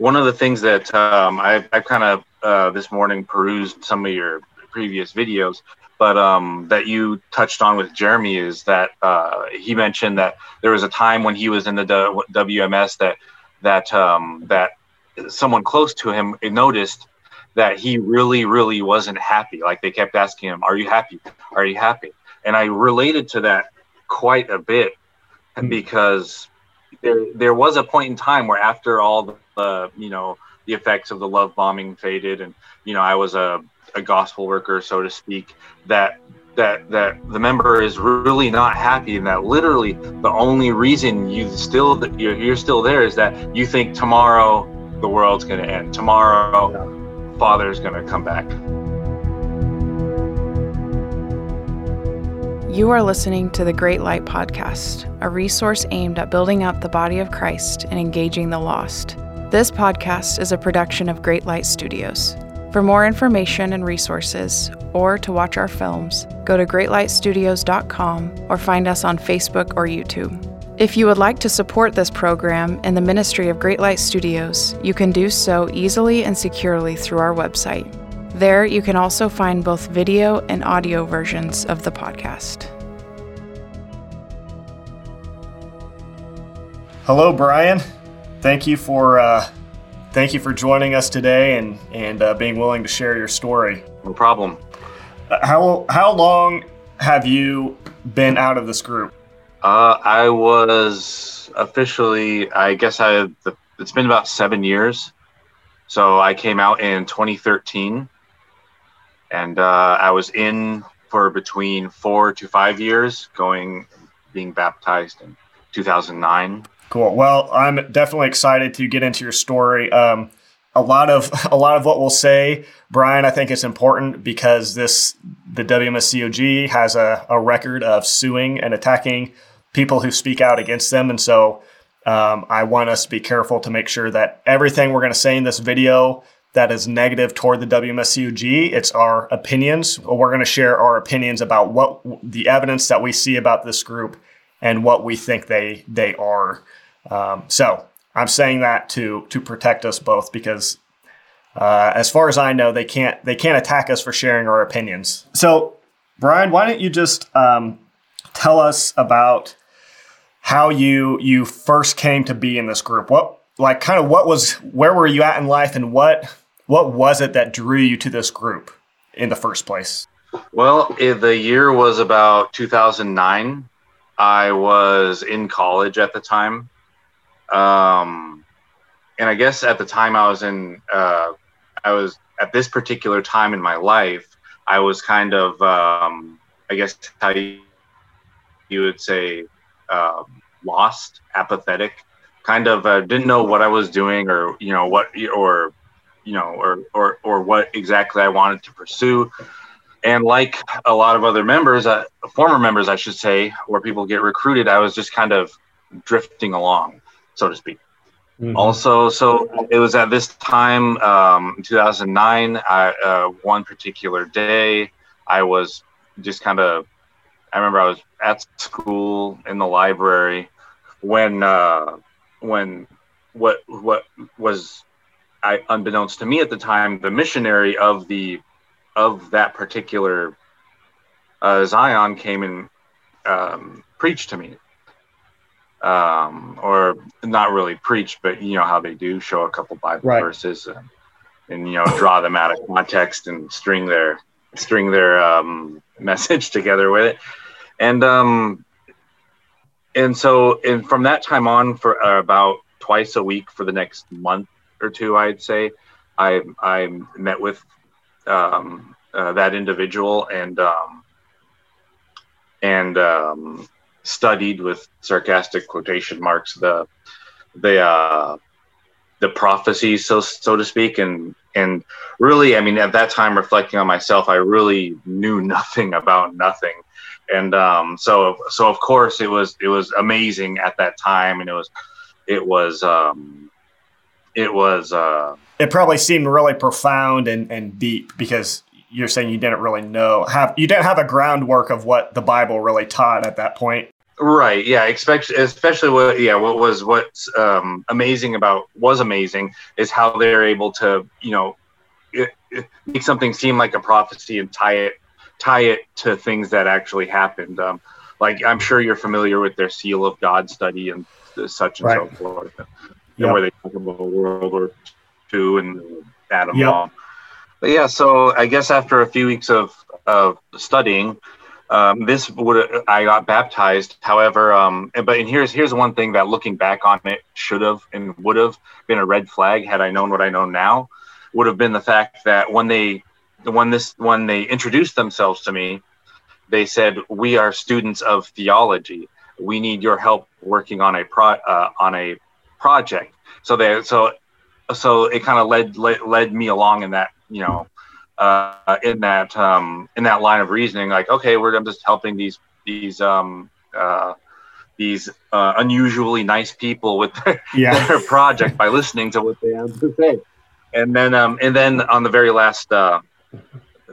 one of the things that um, I, I kind of uh, this morning perused some of your previous videos, but um, that you touched on with Jeremy is that uh, he mentioned that there was a time when he was in the WMS that that um, that someone close to him noticed that he really, really wasn't happy. Like they kept asking him, "Are you happy? Are you happy?" And I related to that quite a bit mm-hmm. because there there was a point in time where after all the uh, you know the effects of the love bombing faded, and you know I was a, a gospel worker, so to speak, that that that the member is really not happy and that literally the only reason you still you're, you're still there is that you think tomorrow the world's going to end tomorrow yeah. father's going to come back you are listening to the great light podcast a resource aimed at building up the body of christ and engaging the lost this podcast is a production of great light studios for more information and resources, or to watch our films, go to greatlightstudios.com or find us on Facebook or YouTube. If you would like to support this program and the ministry of Great Light Studios, you can do so easily and securely through our website. There, you can also find both video and audio versions of the podcast. Hello, Brian. Thank you for uh, thank you for joining us today and and uh, being willing to share your story. No problem. Uh, how how long have you been out of this group? Uh, I was officially, I guess I it's been about seven years. So I came out in 2013, and uh, I was in for between four to five years, going being baptized in 2009. Cool. Well, I'm definitely excited to get into your story. Um, a lot of a lot of what we'll say, Brian, I think is important because this the WMSCOG has a, a record of suing and attacking people who speak out against them, and so um, I want us to be careful to make sure that everything we're going to say in this video that is negative toward the WMSCOG, it's our opinions. We're going to share our opinions about what the evidence that we see about this group and what we think they they are. Um, so I'm saying that to to protect us both because, uh, as far as I know, they can't they can't attack us for sharing our opinions. So, Brian, why don't you just um, tell us about how you you first came to be in this group? What like kind of what was where were you at in life, and what what was it that drew you to this group in the first place? Well, the year was about 2009. I was in college at the time um, and I guess at the time I was in, uh, I was at this particular time in my life, I was kind of, um, I guess how you, would say, um, lost, apathetic, kind of uh, didn't know what I was doing or, you know, what, or, you know, or, or, or what exactly I wanted to pursue. And like a lot of other members, uh, former members, I should say, where people get recruited, I was just kind of drifting along so to speak. Mm-hmm. Also, so it was at this time, um, 2009. I, uh, one particular day, I was just kind of. I remember I was at school in the library when uh, when what what was I unbeknownst to me at the time the missionary of the of that particular uh, Zion came and um, preached to me um, or not really preach, but you know how they do show a couple Bible right. verses and, and, you know draw them out of context and string their string their um, message together with it, and um, and so and from that time on for uh, about twice a week for the next month or two, I'd say I I met with um, uh, that individual and um, and um, studied with sarcastic quotation marks the the uh, the prophecies, so so to speak, and and really, I mean, at that time, reflecting on myself, I really knew nothing about nothing, and um, so so of course it was it was amazing at that time, and it was it was um, it was uh, it probably seemed really profound and and deep because you're saying you didn't really know have you didn't have a groundwork of what the Bible really taught at that point. Right. Yeah. Especially, especially what, yeah, what was, what's um, amazing about, was amazing is how they're able to, you know, it, it make something seem like a prophecy and tie it, tie it to things that actually happened. Um, like I'm sure you're familiar with their seal of God study and such and right. so forth, yep. where they talk about World War II and atom yep. But yeah, so I guess after a few weeks of, of studying, um, this would I got baptized. However, um, but and here's here's one thing that looking back on it should have and would have been a red flag had I known what I know now. Would have been the fact that when they when this when they introduced themselves to me, they said we are students of theology. We need your help working on a pro uh, on a project. So they so so it kind of led, led led me along in that you know uh, in that um, in that line of reasoning, like, okay, we're I'm just helping these these um, uh, these uh, unusually nice people with their, yeah. their, project by listening to what they have to say, and then um, and then on the very last uh,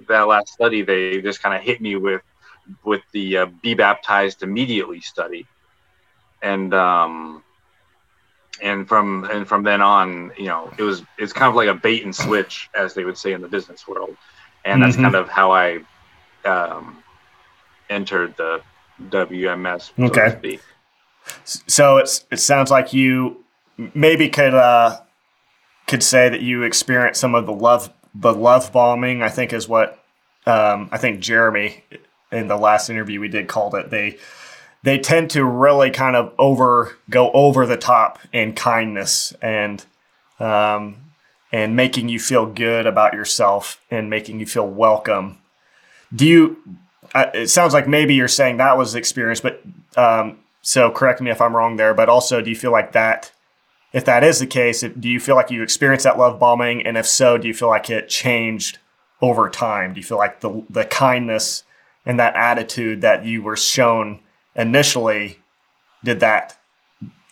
that last study, they just kind of hit me with with the uh, be baptized immediately study, and um, and from and from then on, you know, it was it's kind of like a bait and switch, as they would say in the business world, and that's mm-hmm. kind of how I um, entered the WMS. So okay. So it's it sounds like you maybe could uh, could say that you experienced some of the love the love bombing. I think is what um, I think Jeremy in the last interview we did called it. They they tend to really kind of over go over the top in kindness and um, and making you feel good about yourself and making you feel welcome. Do you? It sounds like maybe you're saying that was the experience, but um, so correct me if I'm wrong there. But also, do you feel like that? If that is the case, do you feel like you experienced that love bombing? And if so, do you feel like it changed over time? Do you feel like the the kindness and that attitude that you were shown initially, did that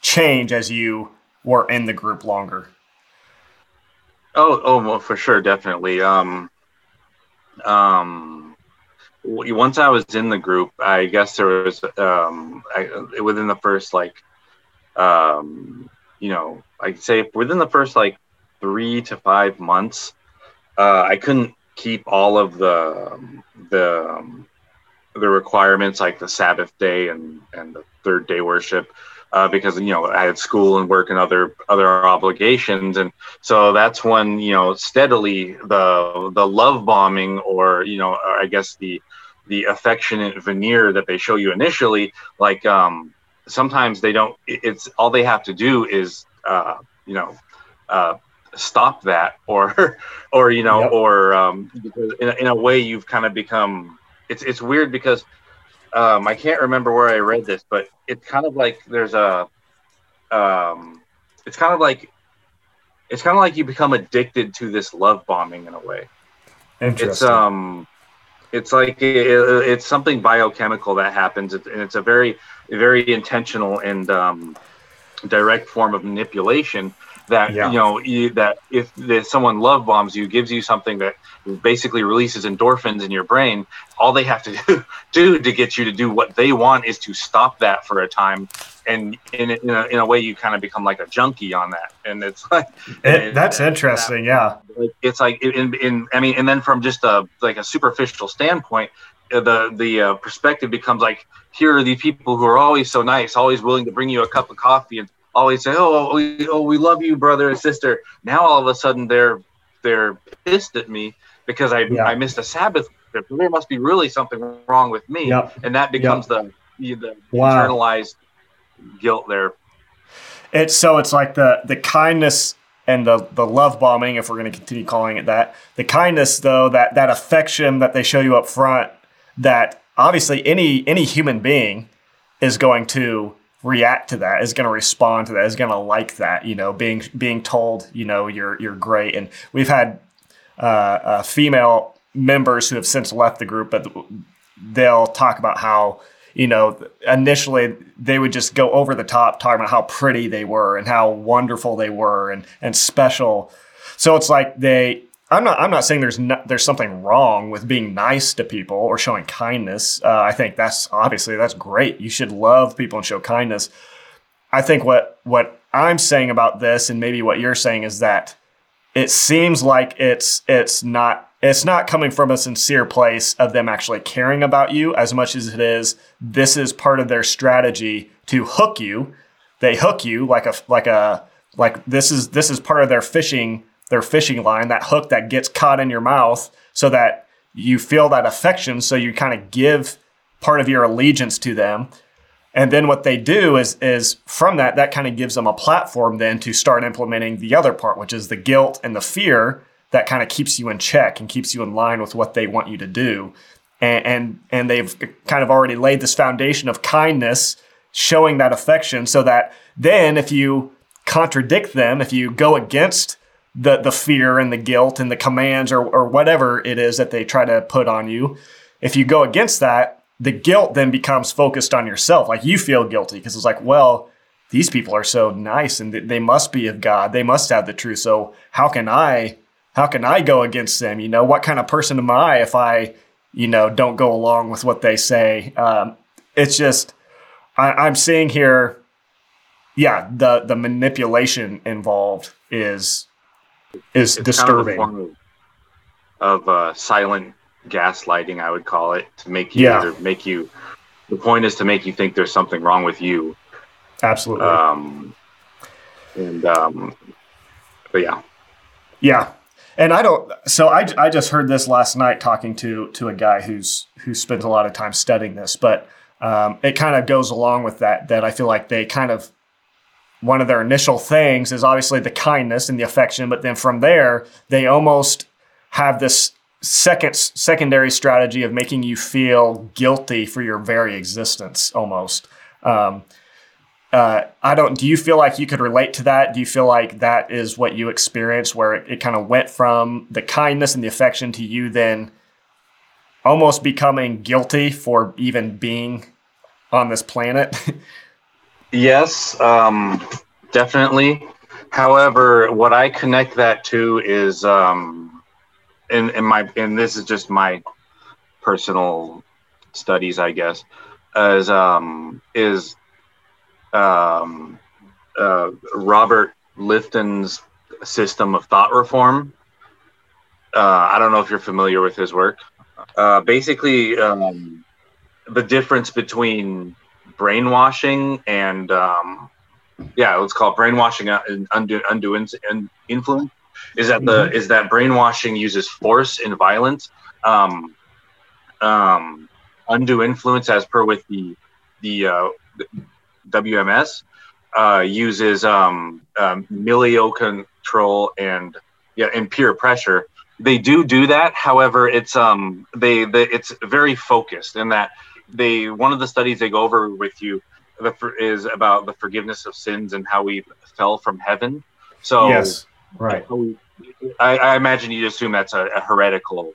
change as you were in the group longer? Oh, oh, well, for sure, definitely. Um, um, once I was in the group, I guess there was um, I, within the first like, um, you know, I'd say within the first like three to five months, uh, I couldn't keep all of the the um, the requirements like the Sabbath day and, and the third day worship uh, because you know I had school and work and other other obligations, and so that's when you know steadily the the love bombing or you know or I guess the the affectionate veneer that they show you initially, like um, sometimes they don't. It's all they have to do is uh, you know. Uh, stop that or or you know yep. or um, because in, in a way you've kind of become it's it's weird because um, I can't remember where I read this, but it's kind of like there's a um, it's kind of like it's kind of like you become addicted to this love bombing in a way. Interesting. It's um it's like it, it's something biochemical that happens and it's a very very intentional and um, direct form of manipulation that yeah. you know you, that if that someone love bombs you gives you something that basically releases endorphins in your brain all they have to do, do to get you to do what they want is to stop that for a time. And in, in, a, in a way you kind of become like a junkie on that. And it's like it, that's and, interesting yeah. it's like in, in i mean and then from just a like a superficial standpoint uh, the the uh, perspective becomes like here are these people who are always so nice always willing to bring you a cup of coffee and always say, "Oh, we, oh, we love you, brother and sister." Now all of a sudden they're they're pissed at me because I yeah. I missed a Sabbath. There must be really something wrong with me, yep. and that becomes yep. the the wow. internalized guilt there. It's so it's like the the kindness and the the love bombing, if we're going to continue calling it that. The kindness, though, that that affection that they show you up front, that obviously any any human being is going to react to that is going to respond to that is going to like that you know being being told you know you're you're great. And we've had uh, uh, female members who have since left the group but they'll talk about how you know initially they would just go over the top talking about how pretty they were and how wonderful they were and and special. So it's like they I'm not I'm not saying there's not, there's something wrong with being nice to people or showing kindness. Uh, I think that's obviously that's great. You should love people and show kindness. I think what what I'm saying about this and maybe what you're saying is that it seems like it's it's not it's not coming from a sincere place of them actually caring about you as much as it is this is part of their strategy to hook you. They hook you like a like a like this is this is part of their fishing their fishing line, that hook that gets caught in your mouth so that you feel that affection. So you kind of give part of your allegiance to them. And then what they do is, is from that, that kind of gives them a platform then to start implementing the other part, which is the guilt and the fear that kind of keeps you in check and keeps you in line with what they want you to do. And, and, and they've kind of already laid this foundation of kindness, showing that affection so that then if you contradict them, if you go against the the fear and the guilt and the commands or or whatever it is that they try to put on you. If you go against that, the guilt then becomes focused on yourself. Like you feel guilty because it's like, well, these people are so nice and they must be of God. They must have the truth. So how can I how can I go against them? You know, what kind of person am I if I, you know, don't go along with what they say? Um, it's just I, I'm seeing here, yeah, the the manipulation involved is is it's disturbing. Kind of, of uh, silent gaslighting, I would call it, to make you yeah. make you. The point is to make you think there's something wrong with you. Absolutely. Um, and um, but yeah, yeah. And I don't. So I, I just heard this last night talking to to a guy who's who spends a lot of time studying this, but um, it kind of goes along with that. That I feel like they kind of one of their initial things is obviously the kindness and the affection, but then from there, they almost have this second secondary strategy of making you feel guilty for your very existence almost. Um, uh, I don't. Do you feel like you could relate to that? Do you feel like that is what you experienced, where it, it kind of went from the kindness and the affection to you then almost becoming guilty for even being on this planet? Yes, um, definitely. However, what I connect that to is, um, in, in my, and this is just my personal studies, I guess, as um, is um, uh, Robert Lifton's system of thought reform. Uh, I don't know if you're familiar with his work. Uh, basically, um, the difference between brainwashing and um, yeah, let's call it brainwashing and undue, undue in, influence. Is that the mm-hmm. is that brainwashing uses force and violence? Um, um, undue influence, as per with the the uh, WMS, uh, uses um, um, milieu control and yeah, and peer pressure. They do do that. However, it's um they, they it's very focused in that they one of the studies they go over with you is about the forgiveness of sins and how we fell from heaven. So yes, right. I, I imagine you'd assume that's a, a, heretical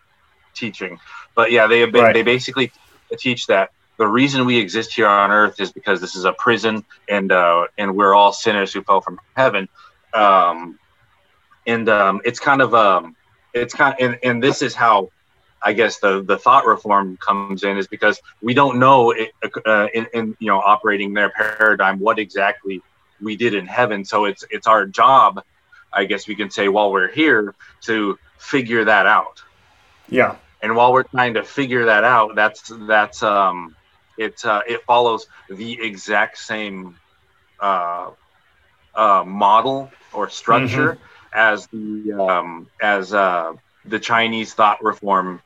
teaching, but yeah, they right. they basically teach that the reason we exist here on earth is because this is a prison and uh, and we're all sinners who fell from heaven. Um, and um, it's kind of um, it's kind of, and, and this is how I guess the the thought reform comes in is because we don't know it, uh, in, in you know operating their paradigm what exactly we did in heaven. So it's it's our job, I guess we can say, while we're here to figure that out. Yeah. And while we're trying to figure that out, that's that's um, it uh, it follows the exact same uh, uh, model or structure mm-hmm. as the um, as uh, the Chinese thought reform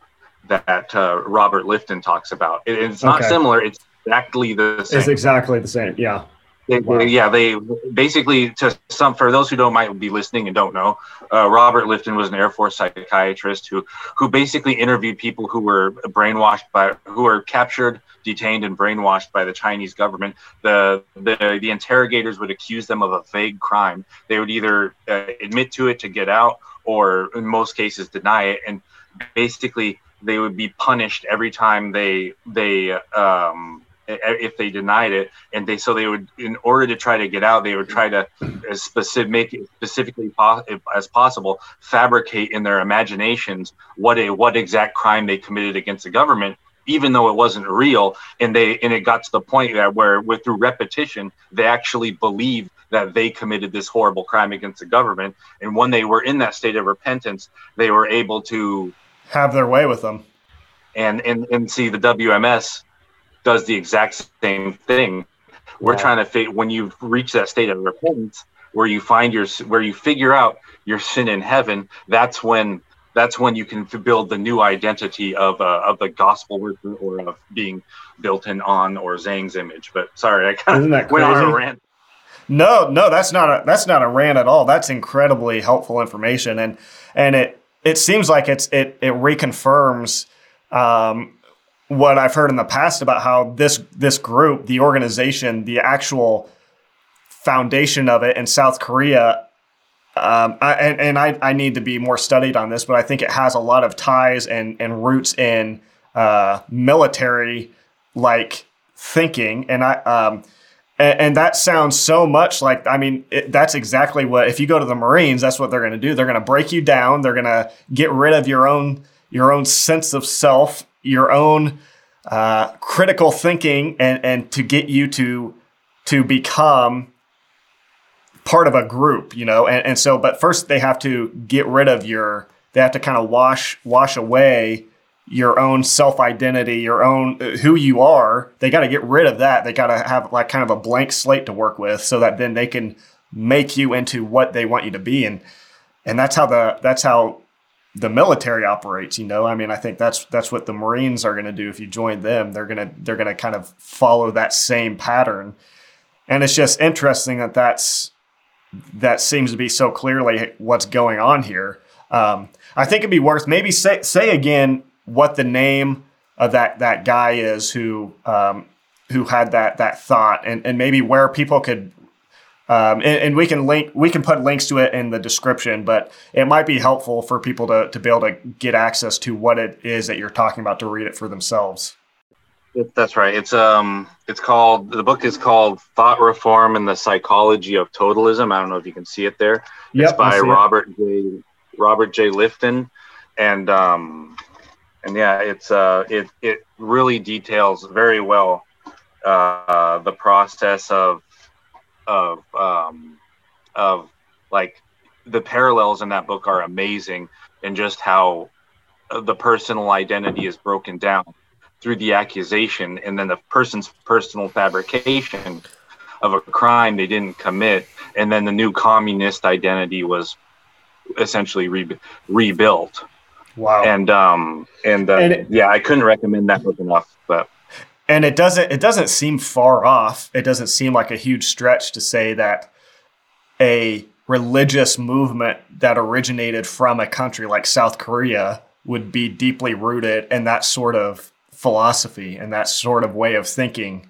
that uh, Robert Lifton talks about. It, it's not okay. similar. It's exactly the same. It's exactly the same. Yeah. They, wow. yeah, they basically to some for those who don't might be listening and don't know, uh, Robert Lifton was an Air Force psychiatrist who who basically interviewed people who were brainwashed by who were captured, detained, and brainwashed by the Chinese government. The the the interrogators would accuse them of a vague crime. They would either uh, admit to it to get out, or in most cases deny it, and basically they would be punished every time they they um, if they denied it. And they so they would in order to try to get out they would try to as specific make it specifically as possible fabricate in their imaginations what a what exact crime they committed against the government even though it wasn't real. And they and it got to the point that where with through repetition they actually believed that they committed this horrible crime against the government. And when they were in that state of repentance they were able to have their way with them and and, and see the wms does the exact same thing. We're trying to fit when you reach that state of repentance where you find your where you figure out your sin in heaven. That's when that's when you can build the new identity of uh, of the gospel or of being built in on or Zhang's image. But sorry, I kind of went on a rant. No, no, that's not a that's not a rant at all. That's incredibly helpful information, and and it it seems like it's it it reconfirms um, what I've heard in the past about how this this group, the organization, the actual foundation of it in South Korea, um, I, and, and I, I need to be more studied on this, but I think it has a lot of ties and, and roots in uh, military like thinking, and I um, and, and, that sounds so much like I mean it, that's exactly what if you go to the Marines, that's what they're going to do. They're going to break you down. They're going to get rid of your own your own sense of self your own uh, critical thinking and, and to get you to to become part of a group, you know. And, and so, but first they have to get rid of your, they have to kind of wash wash away your own self identity, your own uh, who you are. They got to get rid of that. They got to have like kind of a blank slate to work with, so that then they can make you into what they want you to be. And and that's how the that's how the military operates you know i mean i think that's that's what the marines are going to do if you join them they're going to they're going to kind of follow that same pattern and it's just interesting that that's that seems to be so clearly what's going on here um, i think it'd be worth maybe say say again what the name of that that guy is who um, who had that that thought and and maybe where people could um, and, and, we can link, we can put links to it in the description, but it might be helpful for people to, to be able to get access to what it is that you're talking about to read it for themselves. That's right. It's um, it's called the book is called Thought Reform and the Psychology of Totalism. I don't know if you can see it there. Yep, it's by Robert it. J. Robert J. Lifton, and um, and yeah, it's uh, it it really details very well uh, the process of of um, of like the parallels in that book are amazing and just how the personal identity is broken down through the accusation and then the person's personal fabrication of a crime they didn't commit. And then the new communist identity was essentially re- rebuilt wow and um and, uh, and it, yeah i couldn't recommend that book enough but and it doesn't it doesn't seem far off. It doesn't seem like a huge stretch to say that a religious movement that originated from a country like South Korea would be deeply rooted in that sort of philosophy and that sort of way of thinking.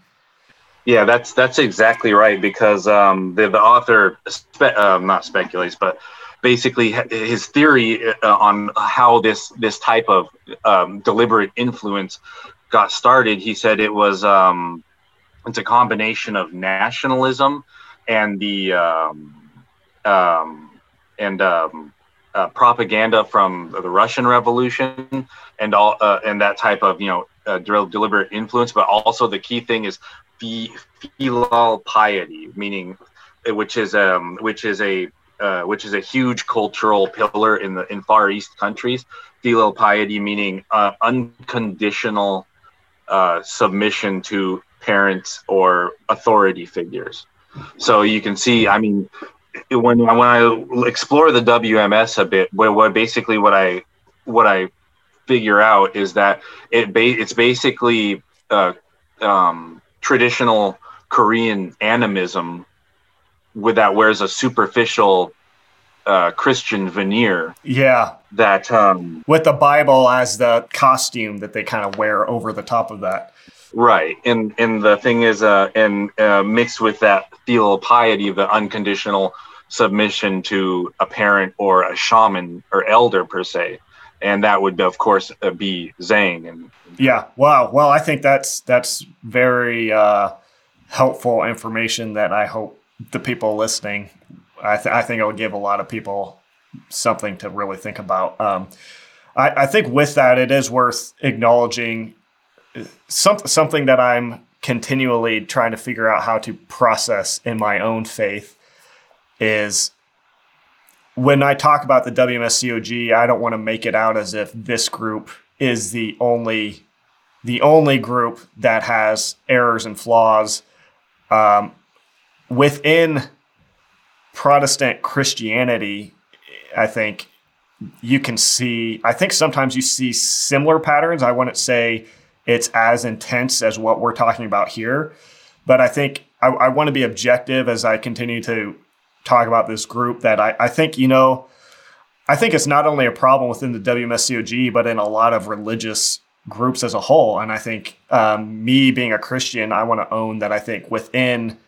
Yeah, that's that's exactly right because um, the the author spe- uh, not speculates, but basically his theory uh, on how this this type of um, deliberate influence got started, he said it was um, it's a combination of nationalism and the um, um, and um, uh, propaganda from the Russian Revolution and all uh, and that type of you know uh, deliberate influence. But also the key thing is filial piety, meaning which is um which is a uh, which is a huge cultural pillar in the in Far East countries. Filial piety meaning uh, unconditional uh, submission to parents or authority figures. So you can see, I mean, when when I explore the WMS a bit, where what basically what I what I figure out is that it ba- it's basically uh, um, traditional Korean animism with that wears a superficial uh, Christian veneer. Yeah. That um, with the Bible as the costume that they kind of wear over the top of that. Right, and and the thing is, uh, and uh, mixed with that filial piety, of the unconditional submission to a parent or a shaman or elder per se, and that would of course uh, be Zane. And yeah, wow. Well, I think that's that's very uh, helpful information that I hope the people listening. I, th- I think it will give a lot of people something to really think about. Um, I, I think with that, it is worth acknowledging some, something that I'm continually trying to figure out how to process in my own faith is when I talk about the WMSCOG, I don't want to make it out as if this group is the only the only group that has errors and flaws um, within Protestant Christianity. I think you can see. I think sometimes you see similar patterns. I wouldn't say it's as intense as what we're talking about here, but I think I, I want to be objective as I continue to talk about this group that I, I think, you know, I think it's not only a problem within the WMSCOG, but in a lot of religious groups as a whole. And I think um, me being a Christian, I want to own that I think within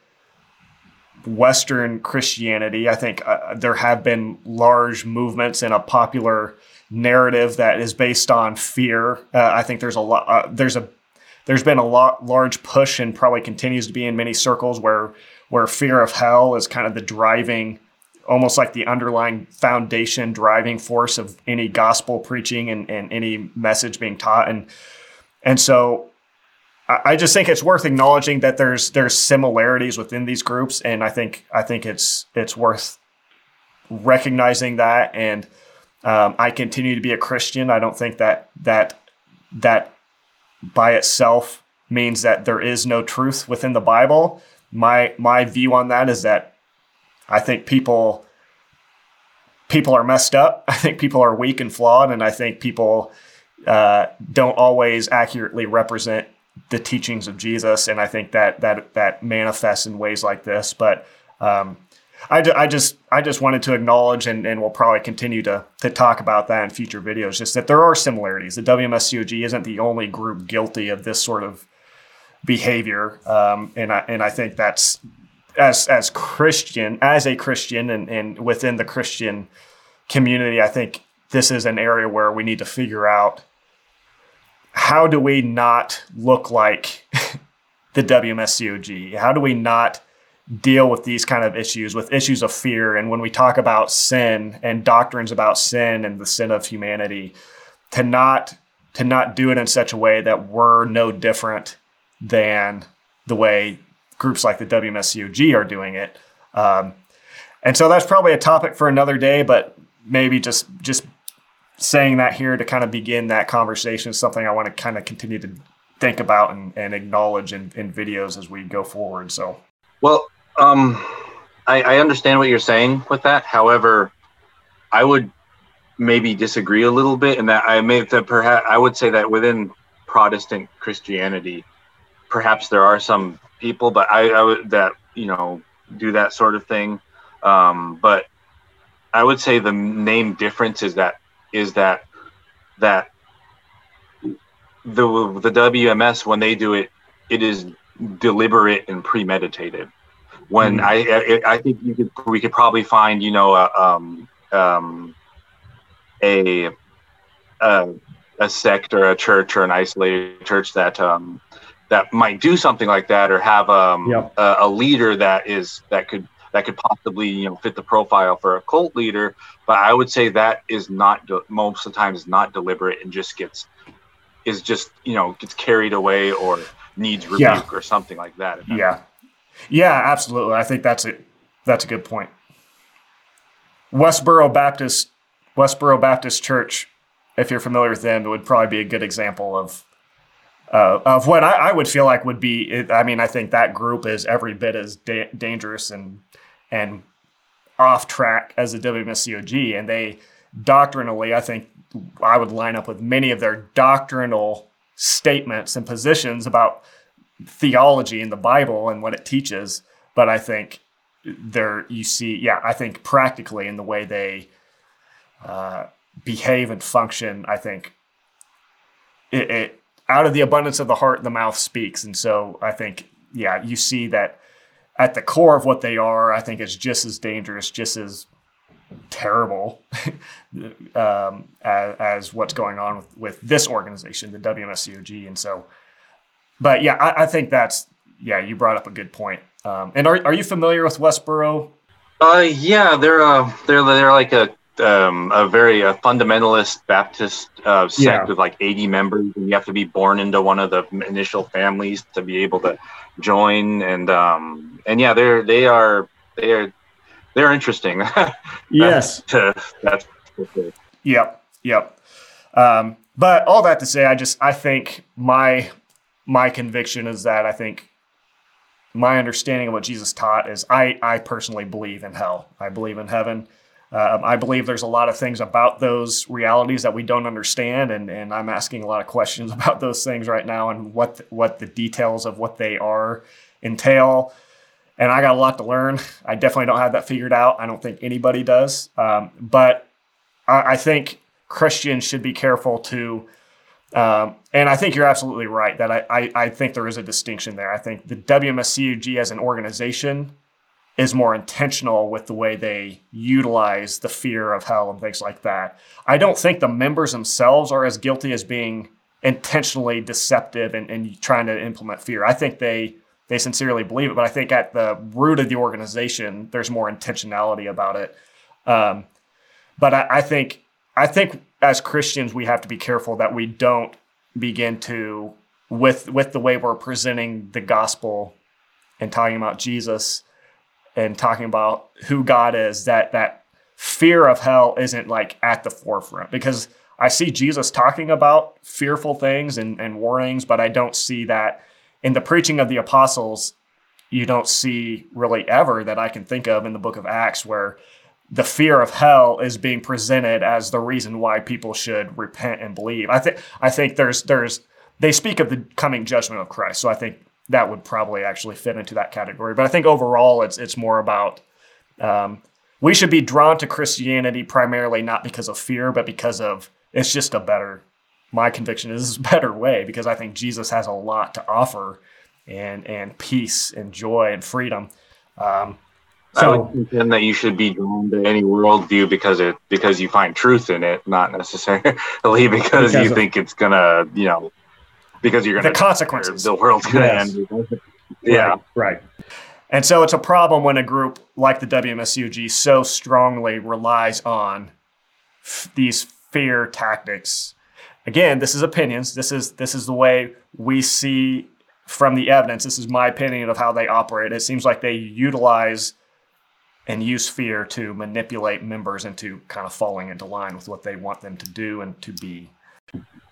Western Christianity, I think uh, there have been large movements in a popular narrative that is based on fear. Uh, I think there's a lot, uh, there's a, there's been a lot large push and probably continues to be in many circles where where fear of hell is kind of the driving almost like the underlying foundation driving force of any gospel preaching and, and any message being taught and and so I just think it's worth acknowledging that there's there's similarities within these groups and I think I think it's it's worth recognizing that. And um, I continue to be a Christian. I don't think that that that by itself means that there is no truth within the Bible. My my view on that is that I think people people are messed up. I think people are weak and flawed, and I think people uh, don't always accurately represent the teachings of Jesus. And I think that that that manifests in ways like this. But um, I, I just I just wanted to acknowledge, and, and we'll probably continue to to talk about that in future videos. Just that there are similarities. The WMSCOG isn't the only group guilty of this sort of behavior, um, and I and I think that's as as Christian as a Christian and, and within the Christian community, I think this is an area where we need to figure out how do we not look like the WMSCOG? How do we not deal with these kind of issues, with issues of fear? And when we talk about sin and doctrines about sin and the sin of humanity, to not to not do it in such a way that we're no different than the way groups like the WMSCOG are doing it. Um, and so that's probably a topic for another day, but maybe just just saying that here to kind of begin that conversation is something I want to kind of continue to think about and, and acknowledge in, in videos as we go forward. So, well, um, I, I understand what you're saying with that. However, I would maybe disagree a little bit in that I may that perhaps I would say that within Protestant Christianity, perhaps there are some people, but I, I would that you know do that sort of thing. Um, but I would say the main difference is that is that that the the WMS when they do it, it is deliberate and premeditated. When mm. I, I, I think you could we could probably find you know a um, um, a, a a sect or a church or an isolated church that um, that might do something like that or have um, yep. a, a, leader that is that could that could possibly you know fit the profile for a cult leader but i would say that is not most of the time is not deliberate and just gets is just you know gets carried away or needs rebuke yeah. or something like that, yeah yeah absolutely i think that's it that's a good point westboro baptist westboro baptist church if you're familiar with them would probably be a good example of uh, of what I, I, would feel like would be. I mean, I think that group is every bit as da- dangerous and and off track as a WMSCOG, and they doctrinally, I think I would line up with many of their doctrinal statements and positions about theology in the Bible and what it teaches. But I think there you see, yeah, I think practically in the way they uh, behave and function, I think it, it out of the abundance of the heart, the mouth speaks. And so I think, yeah, you see that at the core of what they are, I think is just as dangerous, just as terrible um, as, as, what's going on with, with this organization, the WMSCOG. And so, but yeah, I, I think that's, yeah, you brought up a good point. Um, and are, are you familiar with Westboro? Uh, yeah, they're, uh, they're, they're like a, um, a very uh, fundamentalist Baptist uh, sect yeah. with like 80 members, and you have to be born into one of the initial families to be able to join. And um, and yeah, they're they are they are they're interesting. yes, that's, that's Yep, yep. Um, but all that to say, I just I think my my conviction is that I think my understanding of what Jesus taught is I I personally believe in hell. I believe in heaven. Um, I believe there's a lot of things about those realities that we don't understand, and, and I'm asking a lot of questions about those things right now and what the, what the details of what they are entail. And I got a lot to learn. I definitely don't have that figured out. I don't think anybody does. Um, but I, I, think Christians should be careful to. Um, and I think you're absolutely right that I, I, I think there is a distinction there. I think the WMSCOG as an organization is more intentional with the way they utilize the fear of hell and things like that. I don't think the members themselves are as guilty as being intentionally deceptive and, and trying to implement fear. I think they they sincerely believe it, but I think at the root of the organization, there's more intentionality about it. Um, but I, I think I think as Christians, we have to be careful that we don't begin to with with the way we're presenting the gospel and talking about Jesus and talking about who God is, that that fear of hell isn't like at the forefront because I see Jesus talking about fearful things and, and warnings, but I don't see that in the preaching of the apostles. You don't see really ever that I can think of in the book of Acts where the fear of hell is being presented as the reason why people should repent and believe. I think I think there's there's they speak of the coming judgment of Christ. So I think that would probably actually fit into that category. But I think overall, it's it's more about um, we should be drawn to Christianity primarily not because of fear, but because of it's just a better. My conviction is a better way because I think Jesus has a lot to offer, and and peace and joy and freedom. Um, so, I would contend that you should be drawn to any worldview because it because you find truth in it, not necessarily because, because you of, think it's gonna you know because you're going to the consequences. The world's going to yes. end. Yeah, right, right. And so it's a problem when a group like the WMSCOG so strongly relies on f- these fear tactics. Again, this is opinions. This is this is the way we see from the evidence. This is my opinion of how they operate. It seems like they utilize and use fear to manipulate members into kind of falling into line with what they want them to do and to be.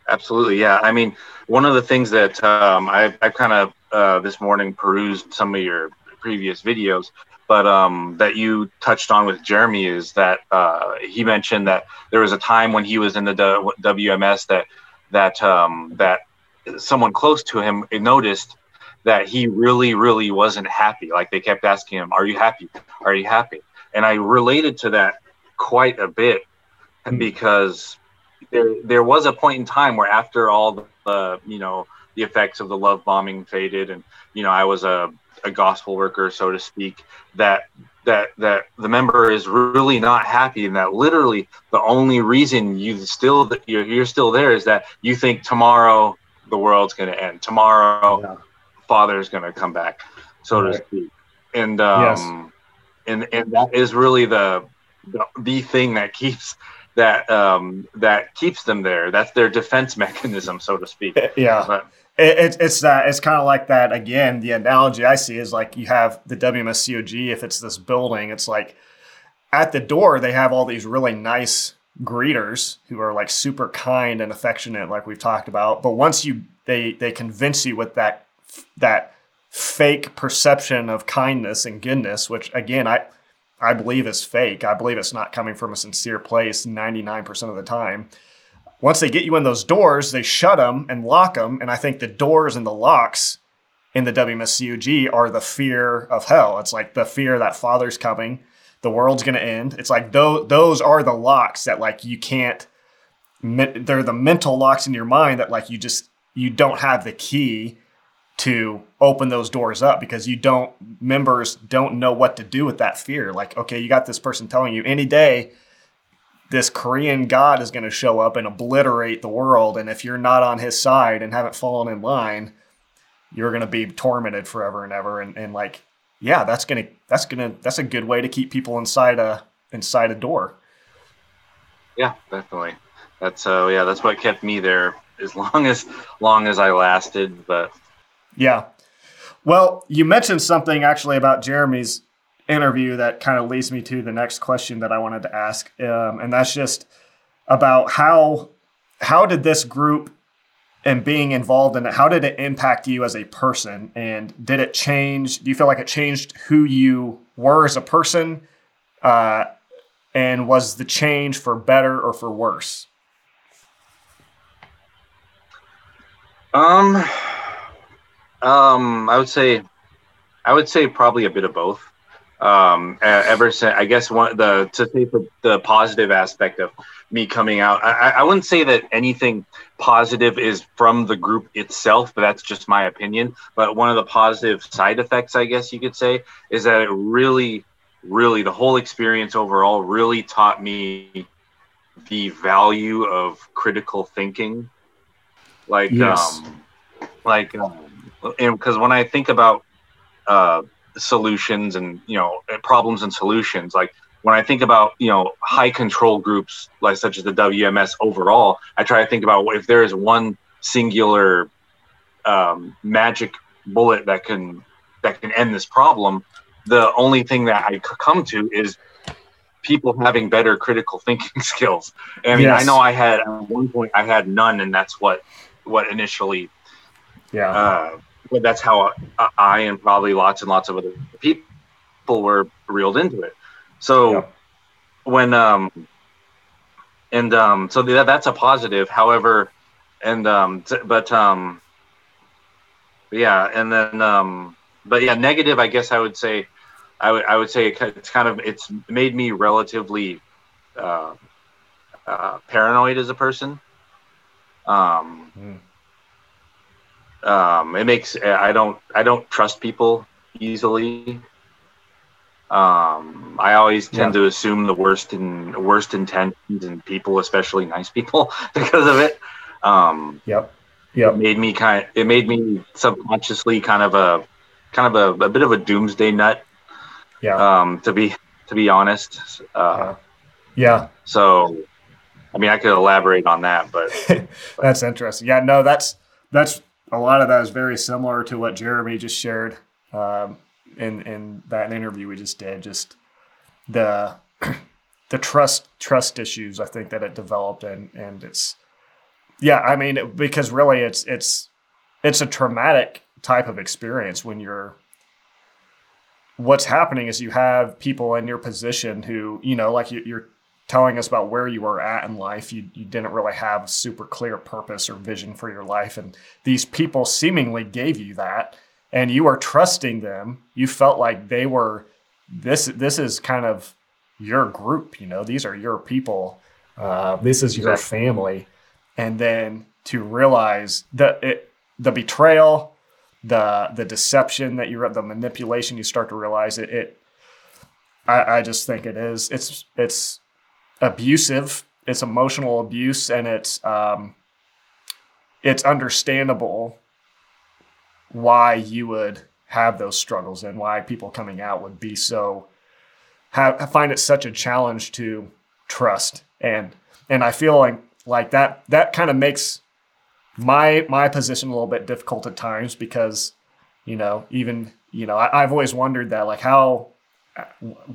Absolutely, yeah. I mean, one of the things that um, I, I kind of uh, this morning perused some of your previous videos, but um, that you touched on with Jeremy is that uh, he mentioned that there was a time when he was in the WMS that that um, that someone close to him noticed that he really, really wasn't happy. Like they kept asking him, "Are you happy? Are you happy?" And I related to that quite a bit hmm. because there there was a point in time where after all the you know the effects of the love bombing faded and you know I was a, a gospel worker so to speak that that that the member is really not happy and that literally the only reason you still you're, you're still there is that you think tomorrow the world's going to end tomorrow yeah. father is going to come back so right. to speak and um yes. and and that is really the the, the thing that keeps that um, that keeps them there. That's their defense mechanism, so to speak. Yeah. But, it, it's that it's kind of like that again. The analogy I see is like you have the WMSCOG. If it's this building, it's like at the door they have all these really nice greeters who are like super kind and affectionate, like we've talked about. But once you they they convince you with that that fake perception of kindness and goodness, which again I I believe is fake. I believe it's not coming from a sincere place 99% of the time. Once they get you in those doors, they shut them and lock them. And I think the doors and the locks in the WMSCOG are the fear of hell. It's like the fear that Father's coming, the world's going to end. It's like those, those are the locks that like you can't, they're the mental locks in your mind that like you just, you don't have the key to open those doors up because you don't members don't know what to do with that fear. Like okay you got this person telling you any day this korean god is going to show up and obliterate the world. And if you're not on his side and haven't fallen in line you're going to be tormented forever and ever. And, and like yeah that's going to that's going to that's a good way to keep people inside a inside a door. Yeah definitely. That's uh yeah that's what kept me there as long as long as i lasted but yeah. Well, you mentioned something actually about Jeremy's interview that kind of leads me to the next question that I wanted to ask, um, and that's just about how how did this group and being involved in it how did it impact you as a person and did it change do you feel like it changed who you were as a person uh, and was the change for better or for worse um um, I would say, I would say probably a bit of both. Um, ever since I guess one the to say the, the positive aspect of me coming out, I, I wouldn't say that anything positive is from the group itself, but that's just my opinion. But one of the positive side effects, I guess you could say, is that it really, really the whole experience overall really taught me the value of critical thinking. Like, yes. um, like. Um, because when I think about uh, solutions and you know problems and solutions, like when I think about you know high control groups like such as the WMS overall, I try to think about if there is one singular um, magic bullet that can that can end this problem. The only thing that I come to is people having better critical thinking skills. I mean, yes. I know I had at one point I had none, and that's what what initially yeah. Uh, that's how I and probably lots and lots of other people were reeled into it. So yeah. when um and um so that, that's a positive. However, and um t- but um yeah, and then um but yeah, negative. I guess I would say I would I would say it's kind of it's made me relatively uh, uh, paranoid as a person. Um, mm um, it makes I don't I don't trust people easily. Um, I always tend yeah. to assume the worst in worst intentions in people, especially nice people, because of it. Um, yep. Yep. It made me kind. Of, it made me subconsciously kind of a kind of a, a bit of a doomsday nut. Yeah. Um, to be to be honest. Uh, yeah. yeah. So, I mean, I could elaborate on that, but, but that's interesting. Yeah. No, that's that's a lot of that is very similar to what Jeremy just shared um, in in that interview we just did. Just the the trust trust issues I think that it developed and and it's yeah I mean because really it's it's it's a traumatic type of experience when you're what's happening is you have people in your position who you know like you, you're telling us about where you were at in life. You, you didn't really have a super clear purpose or vision for your life. And these people seemingly gave you that. And you were trusting them. You felt like they were this this is kind of your group, you know, these are your people. Uh, this is your family. And then to realize that it, the betrayal, the the deception that you the manipulation, you start to realize it, it I, I just think it is. It's it's abusive. It's emotional abuse, and it's um, it's understandable why you would have those struggles and why people coming out would be so have, find it such a challenge to trust and and I feel like like that that kind of makes my my position a little bit difficult at times because you know even you know I, I've always wondered that like how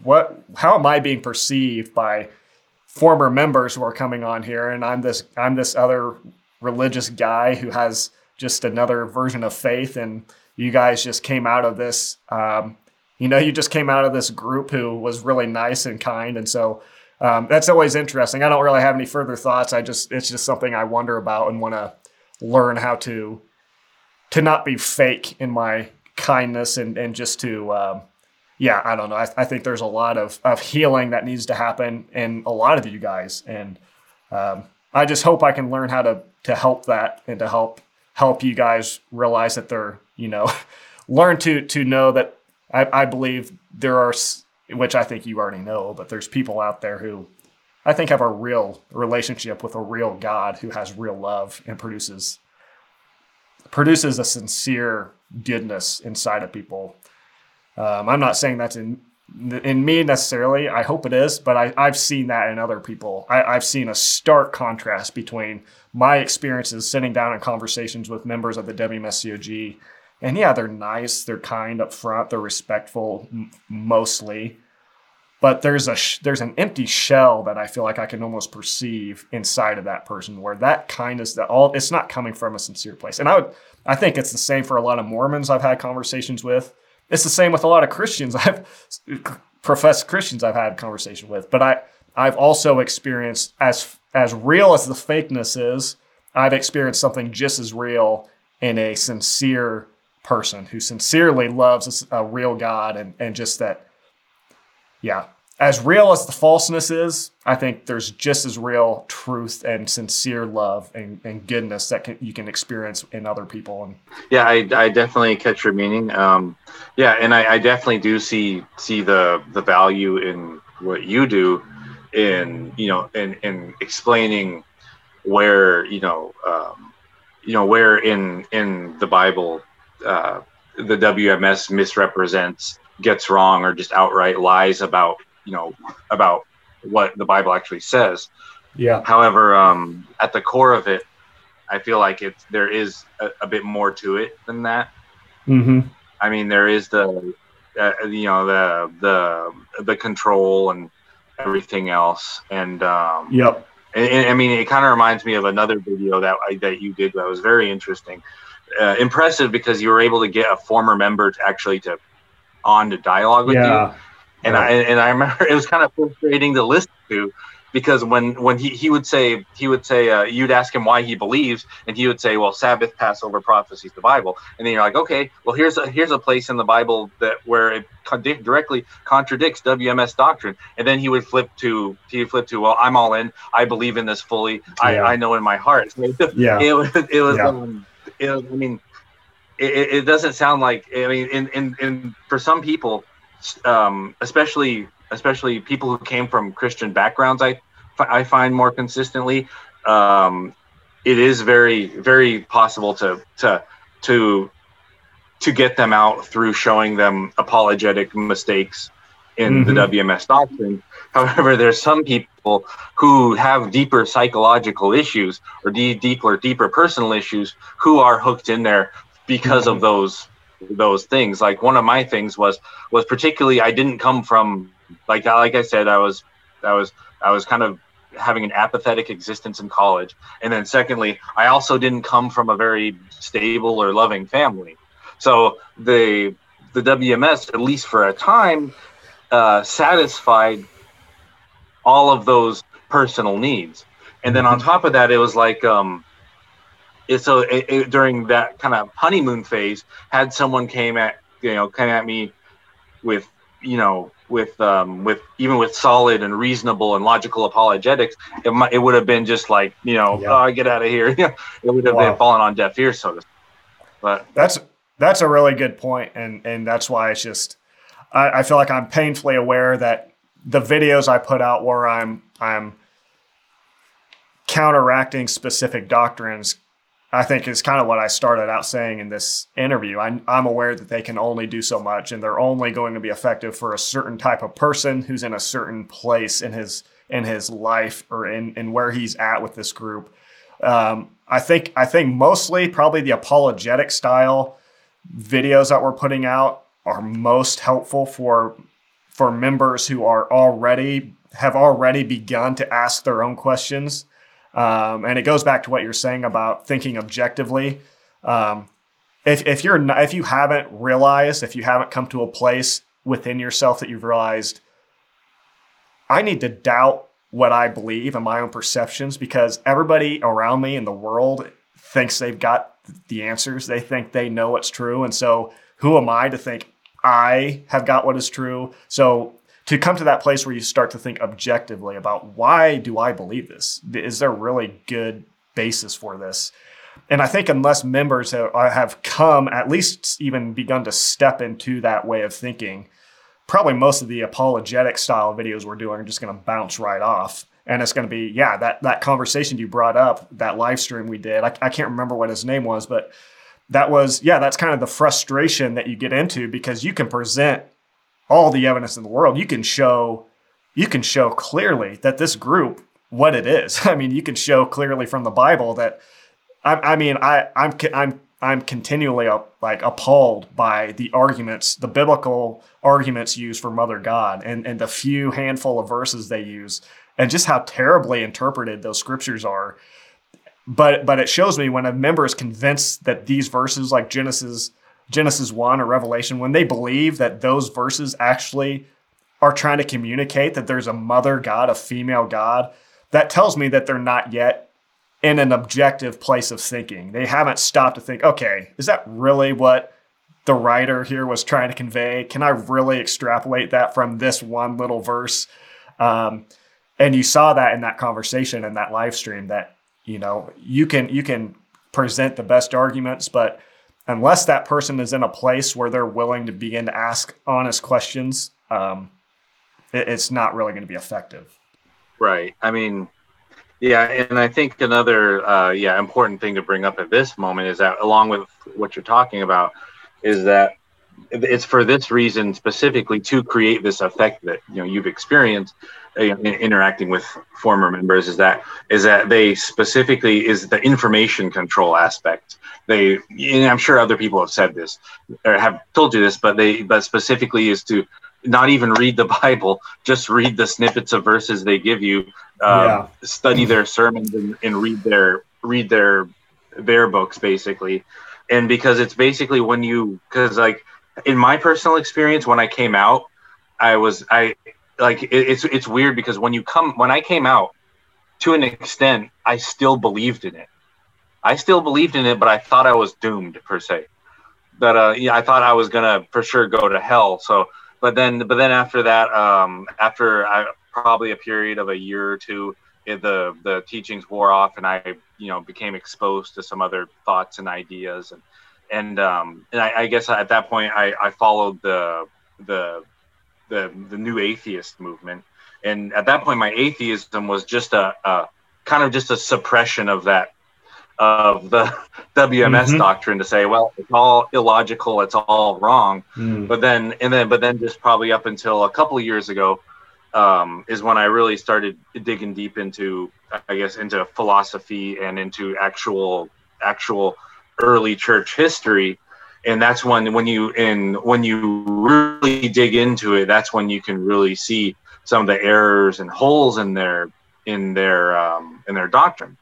what how am I being perceived by former members who are coming on here, and I'm this I'm this other religious guy who has just another version of faith, and you guys just came out of this. Um, you know, you just came out of this group who was really nice and kind, and so um, that's always interesting. I don't really have any further thoughts. I just it's just something I wonder about and want to learn how to to not be fake in my kindness and and just to um, yeah, I don't know. I, I, think there's a lot of, of healing that needs to happen in a lot of you guys. And um, I just hope I can learn how to, to help that and to help help you guys realize that they're you know, learn to to know that I, I believe there are, which I think you already know, but there's people out there who I think have a real relationship with a real God who has real love and produces produces a sincere goodness inside of people. Um, I'm not saying that's in in me necessarily. I hope it is, but I, I've seen that in other people. I, I've seen a stark contrast between my experiences sitting down in conversations with members of the WMSCOG. And yeah, they're nice, they're kind up front, they're respectful m- mostly. But there's a sh- there's an empty shell that I feel like I can almost perceive inside of that person, where that kindness that all it's not coming from a sincere place. And I would I think it's the same for a lot of Mormons I've had conversations with it's the same with a lot of Christians. I've professed Christians I've had conversation with, but I I've also experienced as as real as the fakeness is, I've experienced something just as real in a sincere person who sincerely loves a, a real God and and just that yeah, as real as the falseness is, I think there's just as real truth and sincere love and, and goodness that can, you can experience in other people. And yeah, I, I definitely catch your meaning. Um, yeah, and I, I, definitely do see see the the value in what you do in you know in in explaining where you know um, you know where in in the Bible uh, the WMS misrepresents, gets wrong, or just outright lies about you know about what the Bible actually says. Yeah. However, um, at the core of it, I feel like it there is a, a bit more to it than that. Mm-hmm. I mean, there is the uh, you know the the the control and everything else, and um, yep. And, and I mean, it kind of reminds me of another video that I, that you did that was very interesting, uh, impressive because you were able to get a former member to actually to on to dialogue with yeah. you and right. I and I remember it was kind of frustrating to listen to because when when he, he would say he would say uh, you'd ask him why he believes and he would say well Sabbath Passover prophecies the Bible. And then you're like okay well here's a here's a place in the Bible that where it directly contradicts WMS doctrine. And then he would flip to he would flip to well I'm all in. I believe in this fully. I, I know in my heart. Yeah. it was it was, yeah. um, it was I mean it, it doesn't sound like I mean in, in in for some people um, especially especially people who came from Christian backgrounds, I I find more consistently, um, it is very very possible to to to to get them out through showing them apologetic mistakes in mm-hmm. the WMS doctrine. However, there's some people who have deeper psychological issues or de- deeper deeper personal issues who are hooked in there because mm-hmm. of those those things. Like one of my things was was particularly I didn't come from like like I said I was I was I was kind of having an apathetic existence in college, and then secondly I also didn't come from a very stable or loving family. So the the WMS at least for a time uh, satisfied all of those personal needs, and then on mm-hmm. top of that it was like um, so it, it, during that kind of honeymoon phase, had someone came at you know came at me with you know with um, with even with solid and reasonable and logical apologetics, it might it would have been just like you know yeah. oh get out of here. it would have wow. been falling on deaf ears, so to. Speak. But that's that's a really good point, and and that's why it's just I, I feel like I'm painfully aware that the videos I put out where I'm I'm counteracting specific doctrines I think is kind of what I started out saying in this interview. I, I'm aware that they can only do so much, and they're only going to be effective for a certain type of person who's in a certain place in his in his life or in, in where he's at with this group. Um, I think I think mostly probably the apologetic style videos that we're putting out are most helpful for for members who are already have already begun to ask their own questions um, and it goes back to what you're saying about thinking objectively. Um, if, if you're not, if you haven't realized, if you haven't come to a place within yourself that you've realized, I need to doubt what I believe and my own perceptions because everybody around me in the world thinks they've got the answers. They think they know what's true. And so who am I to think I have got what is true? So to come to that place where you start to think objectively about why do I believe this? Is there really good basis for this? and I think unless members have, uh, have come, at least even begun to step into that way of thinking, probably most of the apologetic style videos we're doing are just going to bounce right off. And it's going to be, yeah, that, that conversation you brought up, that live stream we did, I, I can't remember what his name was, but that was, yeah, that's kind of the frustration that you get into because you can present all the evidence in the world. You can show, you can show clearly that this group, what it is. I mean, you can show clearly from the Bible that I, I mean, I, I'm, I'm, I'm continually uh, like appalled by the arguments, the biblical arguments used for Mother God, and and the few handful of verses they use, and just how terribly interpreted those scriptures are. But but it shows me when a member is convinced that these verses, like Genesis Genesis one or Revelation, when they believe that those verses actually are trying to communicate that there's a mother God, a female God, that tells me that they're not yet in an objective place of thinking. They haven't stopped to think, okay, is that really what the writer here was trying to convey? Can I really extrapolate that from this one little verse? Um, and you saw that in that conversation in that live stream that you know you can you can present the best arguments, but unless that person is in a place where they're willing to begin to ask honest questions, um, it, it's not really going to be effective. Right. I mean, yeah, and I think another uh, yeah important thing to bring up at this moment is that along with what you're talking about is that it's for this reason specifically to create this effect that you know you've experienced uh, in interacting with former members is that is that they specifically is the information control aspect they and i'm sure other people have said this or have told you this but they but specifically is to not even read the Bible, just read the snippets of verses they give you, um, yeah. study their sermons and, and, read their read their their books basically. And because it's basically when you because like in my personal experience when I came out, I was I like it, it's it's weird because when you come when I came out to an extent, I still believed in it. I still believed in it, but I thought I was doomed per se. But uh, yeah, I thought I was gonna for sure go to hell. So but then but then after that um, after I, probably a period of a year or two it, the the teachings wore off and i you know became exposed to some other thoughts and ideas and and um, and I, I, guess at that point I, I followed the the the the new atheist movement and at that point my atheism was just a, a kind of just a suppression of that of the WMS mm-hmm. doctrine to say, well, it's all illogical, it's all wrong. Mm. But then, and then, but then, just probably up until a couple of years ago, um, is when I really started digging deep into, I guess, into philosophy and into actual, actual early church history. And that's when, when you, and when you really dig into it, that's when you can really see some of the errors and holes in their, in their, um, in their doctrine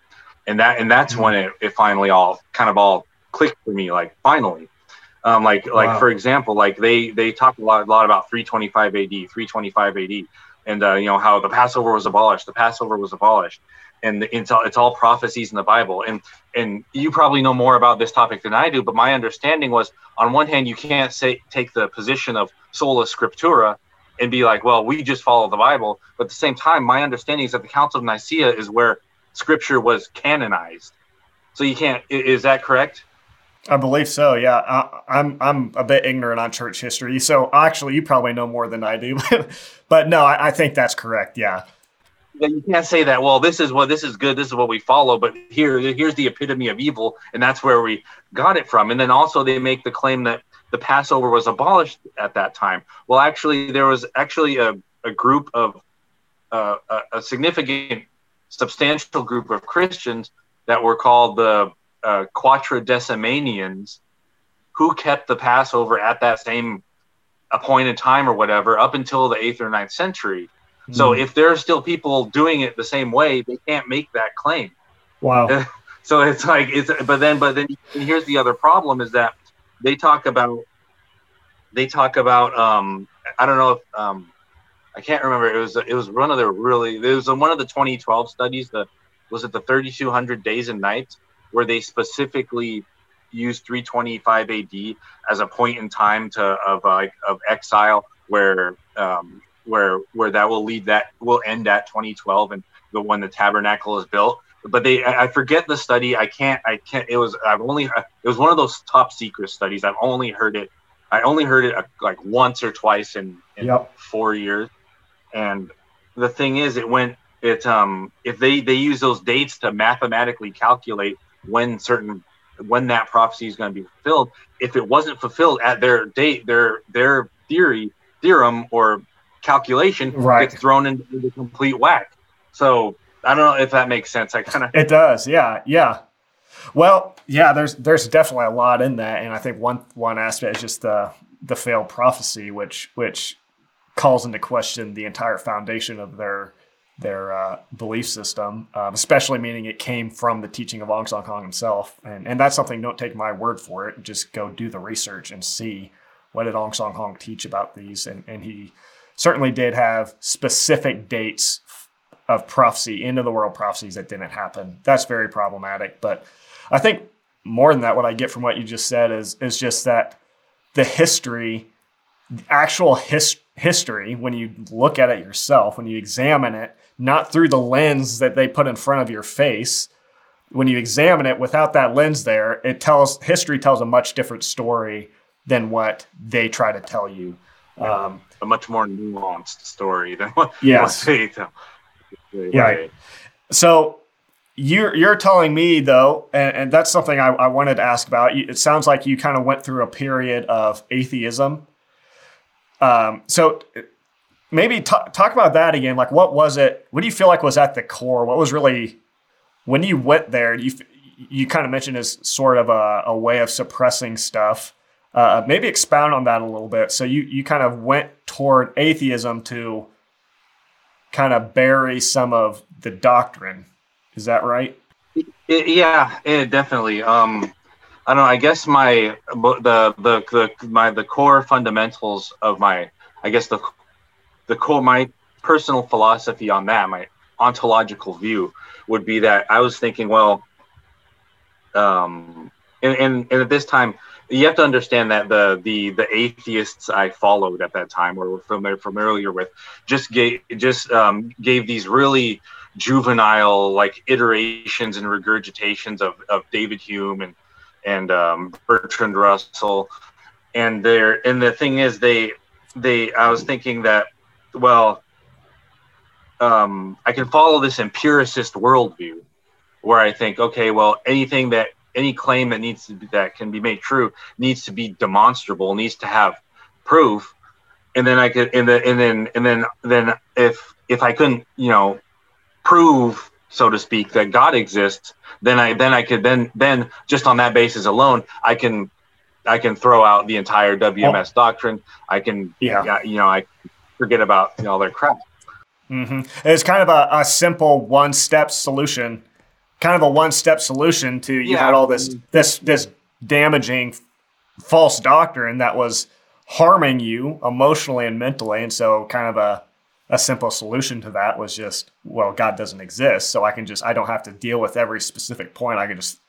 and that and that's when it, it finally all kind of all clicked for me like finally. Um, like like wow. for example like they they talk a lot a lot about 325 AD 325 AD and uh, you know how the Passover was abolished the Passover was abolished and it's all, it's all prophecies in the Bible. And and you probably know more about this topic than I do but my understanding was on one hand you can't say take the position of sola scriptura and be like well we just follow the Bible. But at the same time my understanding is that the Council of Nicaea is where scripture was canonized. So you can't. Is that correct? I believe so. Yeah, I, am I'm, I'm a bit ignorant on church history, so actually, you probably know more than I do. but no, I, I, think that's correct. Yeah. You can't say that. Well, this is what this is good. This is what we follow. But here, here's the epitome of evil, and that's where we got it from. And then also, they make the claim that the Passover was abolished at that time. Well, actually, there was actually a, a group of uh, a, a significant substantial group of Christians that were called the uh, Quartodecimanians, who kept the Passover at that same appointed time or whatever up until the eighth or ninth century. Mm. So hmm. if there are still people doing it the same way, they can't make that claim. Wow. so it's like it's but then but then here's the other problem is that they talk about they talk about um I don't know if um I can't remember. It was it was one of the really it was one of the 2012 studies. The was it the 3200 days and nights where they specifically used 325 AD as a point in time to of like of exile where um, where where that will lead that will end at 2012 and the when the tabernacle is built but they I forget the study. I can't I can't. It was I've only it was one of those top secret studies. I've only heard it. I only heard it uh, like once or twice in, in yep. four years. And the thing is, it went it um if they they use those dates to mathematically calculate when certain when that prophecy is going to be fulfilled. If it wasn't fulfilled at their date, their their theory theorem or calculation right. gets thrown into the complete whack. So I don't know if that makes sense. I kind of it does. Yeah, yeah. Well, yeah. There's there's definitely a lot in that, and I think one one aspect is just the the failed prophecy, which which calls into question the entire foundation of their their uh, belief system, um, especially meaning it came from the teaching of Ahn Sahng-hong himself. And, and that's something, don't take my word for it. Just go do the research and see what did Ahn Sahng-hong teach about these. And, and he certainly did have specific dates of prophecy, into the world prophecies that didn't happen. That's very problematic. But I think more than that, what I get from what you just said is, is just that the history, the actual his, history, when you look at it yourself, when you examine it, not through the lens that they put in front of your face. When you examine it without that lens there, it tells history tells a much different story than what they try to tell you. Um, a much more nuanced story than what, yes. what they tell. Right. So you're you're telling me though, and, and that's something I, I, wanted to ask about. It sounds like you kind of went through a period of atheism. Um, so maybe t- talk about that again. Like, what was it? What do you feel like was at the core? What was really when you went there? You you kind of mentioned as sort of a, a way of suppressing stuff. Uh, maybe expound on that a little bit. So you you kind of went toward atheism to kind of bury some of the doctrine. Is that right? It, yeah, it definitely. Um, I don't know. I guess my the the the my the core fundamentals of my I guess the the core my personal philosophy on that my ontological view would be that I was thinking well um and and, and at this time you have to understand that the the the atheists I followed at that time or were familiar familiar with just gave just um, gave these really juvenile like iterations and regurgitations of, of David Hume and and um, Bertrand Russell and there and the thing is they they I was thinking that well um, I can follow this empiricist worldview where I think okay well anything that any claim that needs to be that can be made true needs to be demonstrable, needs to have proof. And then I could and then and then and then then if if I couldn't, you know, prove, so to speak, that God exists, then I then I could then then just on that basis alone, I can I can throw out the entire WMS oh. doctrine. I can yeah, you know, I forget about you know, all their crap. Mm-hmm. It's kind of a, a simple one step solution kind of a one step solution to you yeah. had all this this this damaging false doctrine that was harming you emotionally and mentally and so kind of a a simple solution to that was just well god doesn't exist so i can just i don't have to deal with every specific point. I can just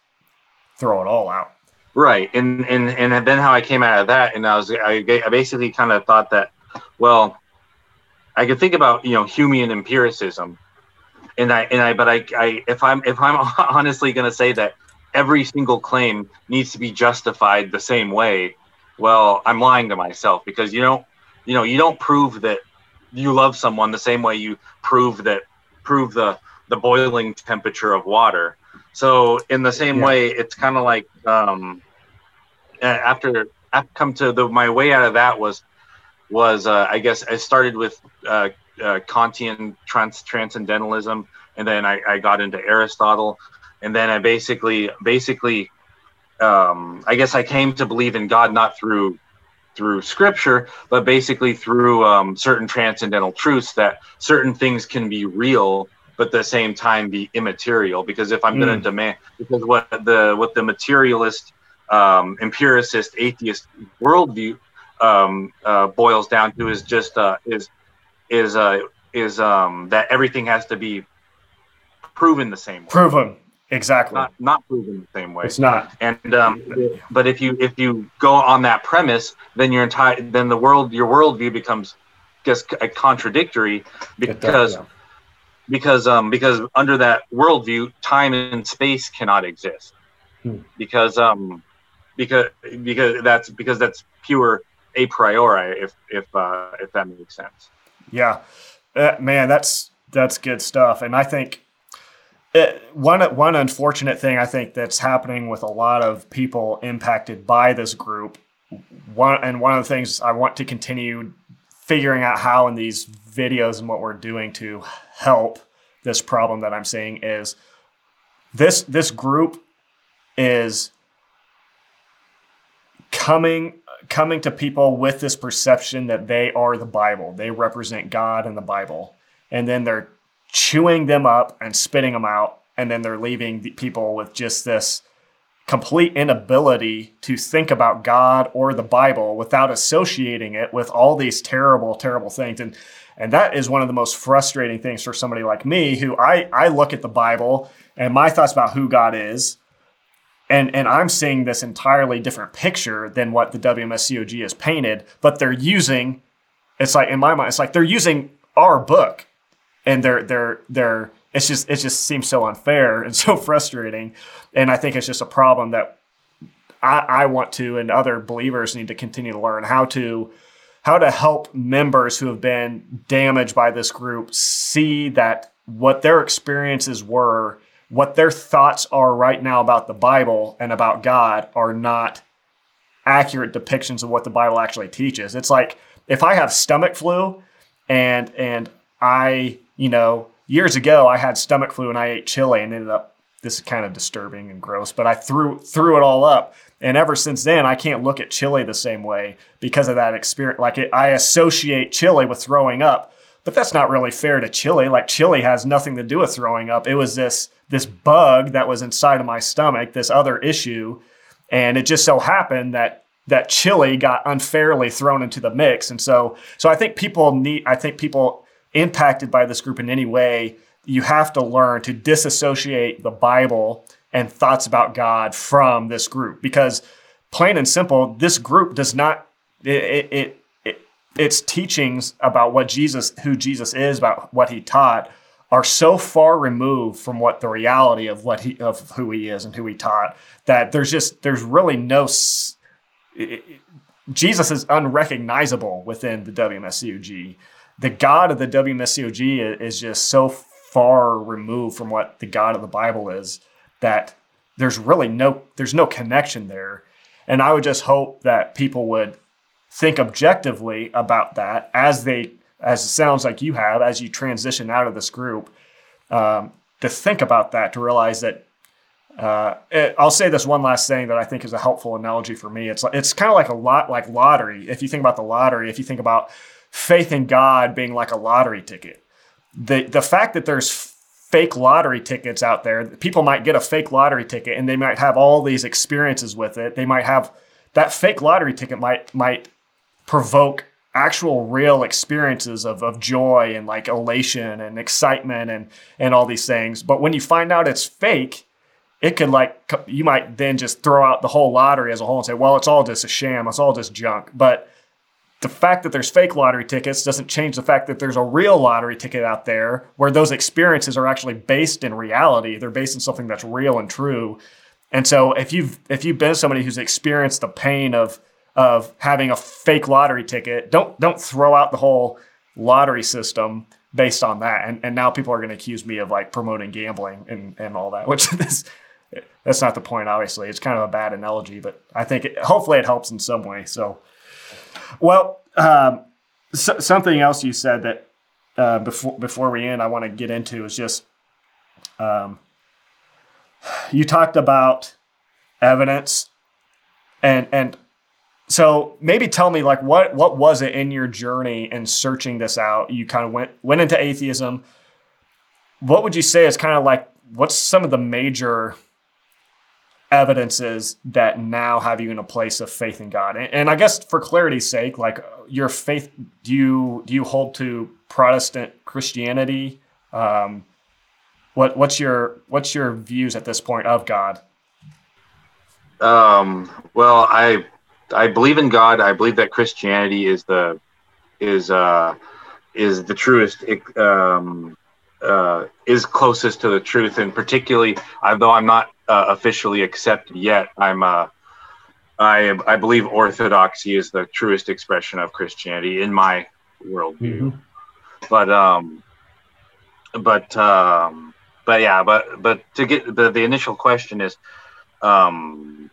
throw it all out. Right and and and then how i came out of that and i was i, I basically kind of thought that well i could think about you know humean empiricism and I and I but I, I if I'm if I'm honestly going to say that every single claim needs to be justified the same way, well, I'm lying to myself because you don't you know you don't prove that you love someone the same way you prove that prove the the boiling temperature of water. So in the same yeah. way, it's kind of like um, after I've come to the my way out of that was was uh, I guess I started with uh, uh, Kantian trans- transcendentalism, and then I, I, got into Aristotle, and then I basically basically um, I guess I came to believe in God not through through scripture, but basically through um, certain transcendental truths that certain things can be real, but at the same time be immaterial. Because if I'm mm. going to demand, because what the what the materialist, um, empiricist, atheist worldview um, uh, boils down to is just uh, is is uh is um that everything has to be proven the same way. Proven exactly. Not not proven the same way. It's not. And um, but if you if you go on that premise, then your entire then the world your worldview becomes just a contradictory because yeah. because um because under that worldview, time and space cannot exist. Hmm. Because um because because that's because that's pure a priori if if uh, if that makes sense. Yeah, uh, man, that's that's good stuff, and I think. It, one one unfortunate thing I think that's happening with a lot of people impacted by this group, one and one of the things I want to continue figuring out how in these videos and what we're doing to help this problem that I'm seeing is this this group is coming coming to people with this perception that they are the Bible. They represent God and the Bible. And then they're chewing them up and spitting them out. And then they're leaving people with just this complete inability to think about God or the Bible without associating it with all these terrible, terrible things. And and that is one of the most frustrating things for somebody like me who I, I look at the Bible and my thoughts about who God is and and I'm seeing this entirely different picture than what the WMSCOG has painted, but they're using it's like in my mind, it's like they're using our book and they're they're they're it's just it just seems so unfair and so frustrating. And I think it's just a problem that I, I want to and other believers need to continue to learn how to how to help members who have been damaged by this group see that what their experiences were what their thoughts are right now about the Bible and about God are not accurate depictions of what the Bible actually teaches. It's like if I have stomach flu and and I, you know, years ago I had stomach flu and I ate chili and ended up this is kind of disturbing and gross, but I threw threw it all up. And ever since then, I can't look at chili the same way because of that experience. Like it, I associate chili with throwing up, but that's not really fair to chili. Like chili has nothing to do with throwing up. It was this this bug that was inside of my stomach, this other issue, and it just so happened that that chili got unfairly thrown into the mix. And so so I think people need I think people impacted by this group in any way, you have to learn to disassociate the Bible and thoughts about God from this group because plain and simple, this group does not it, it, it its teachings about what Jesus, who Jesus is, about what he taught, are so far removed from what the reality of what he of who he is and who he taught that there's just there's really no Jesus is unrecognizable within the WMSCOG. The God of the WMSCOG is just so far removed from what the God of the Bible is that there's really no there's no connection there. And I would just hope that people would think objectively about that as they as it sounds like you have, as you transition out of this group, um, to think about that, to realize that. Uh, it, I'll say this one last thing that I think is a helpful analogy for me. It's it's kind of like a lot like lottery. If you think about the lottery, if you think about faith in God being like a lottery ticket, the the fact that there's fake lottery tickets out there, people might get a fake lottery ticket and they might have all these experiences with it. They might have that fake lottery ticket might might provoke actual real experiences of, of joy and like elation and excitement and and all these things. But when you find out it's fake it could like you might then just throw out the whole lottery as a whole and say well it's all just a sham. It's all just junk. But the fact that there's fake lottery tickets doesn't change the fact that there's a real lottery ticket out there where those experiences are actually based in reality they're based in something that's real and true and so if you've if you've been somebody who's experienced the pain of of having a fake lottery ticket. Don't don't throw out the whole lottery system based on that. And and now people are going to accuse me of like promoting gambling and and all that, which is that's not the point. Obviously, it's kind of a bad analogy, but I think it, hopefully it helps in some way. So, well, um, so, something else you said that uh, before before we end, I want to get into is just um, you talked about evidence and and so maybe tell me like what what was it in your journey in searching this out? You kind of went went into atheism. What would you say is kind of like what's some of the major evidences that now have you in a place of faith in God? And, and I guess for clarity's sake, like your faith, do you do you hold to Protestant Christianity? Um, what what's your what's your views at this point of God? Um, well, I I believe in God. I believe that Christianity is the is uh is the truest um, uh, is closest to the truth, and particularly, although I'm not uh, officially accepted yet, I'm uh, I I believe orthodoxy is the truest expression of Christianity in my worldview. Mm-hmm. But um, but um, but yeah, but but to get the the initial question is, um,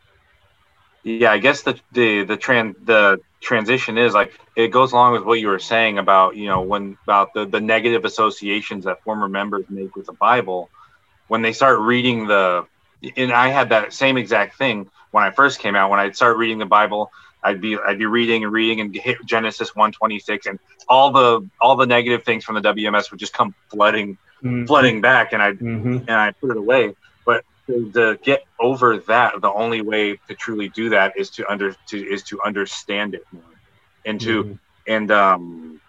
yeah, I guess the the the trans the transition is like it goes along with what you were saying about you know when about the the negative associations that former members make with the Bible when they start reading the and I had that same exact thing when I first came out when I'd start reading the Bible I'd be I'd be reading and reading and hit Genesis 126 and all the all the negative things from the WMS would just come flooding mm-hmm. flooding back and I mm-hmm. and I put it away but to, to, get over that the only way to truly do that is to under to is to understand it more and to mm-hmm. and um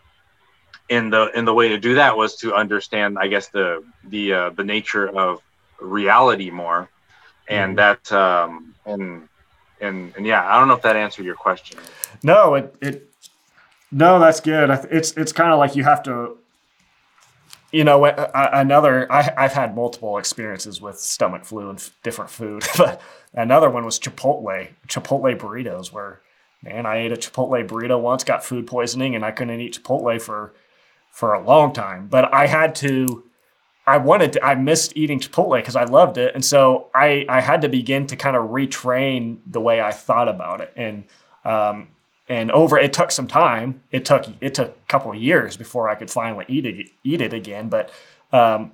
and the and the way to do that was to understand I guess the the uh, the nature of reality more and that um and and and yeah, I don't know if that answered your question. No, it it no, that's good. It's it's kind of like you have to, you know, another. I, I've had multiple experiences with stomach flu and different food, but another one was Chipotle Chipotle burritos, where man, I ate a Chipotle burrito once, got food poisoning, and I couldn't eat Chipotle for for a long time. But I had to I wanted to, I missed eating Chipotle because I loved it. And so I, I had to begin to kind of retrain the way I thought about it. And, um, and over, it took some time. It took, it took a couple of years before I could finally eat it, eat it again. But, um,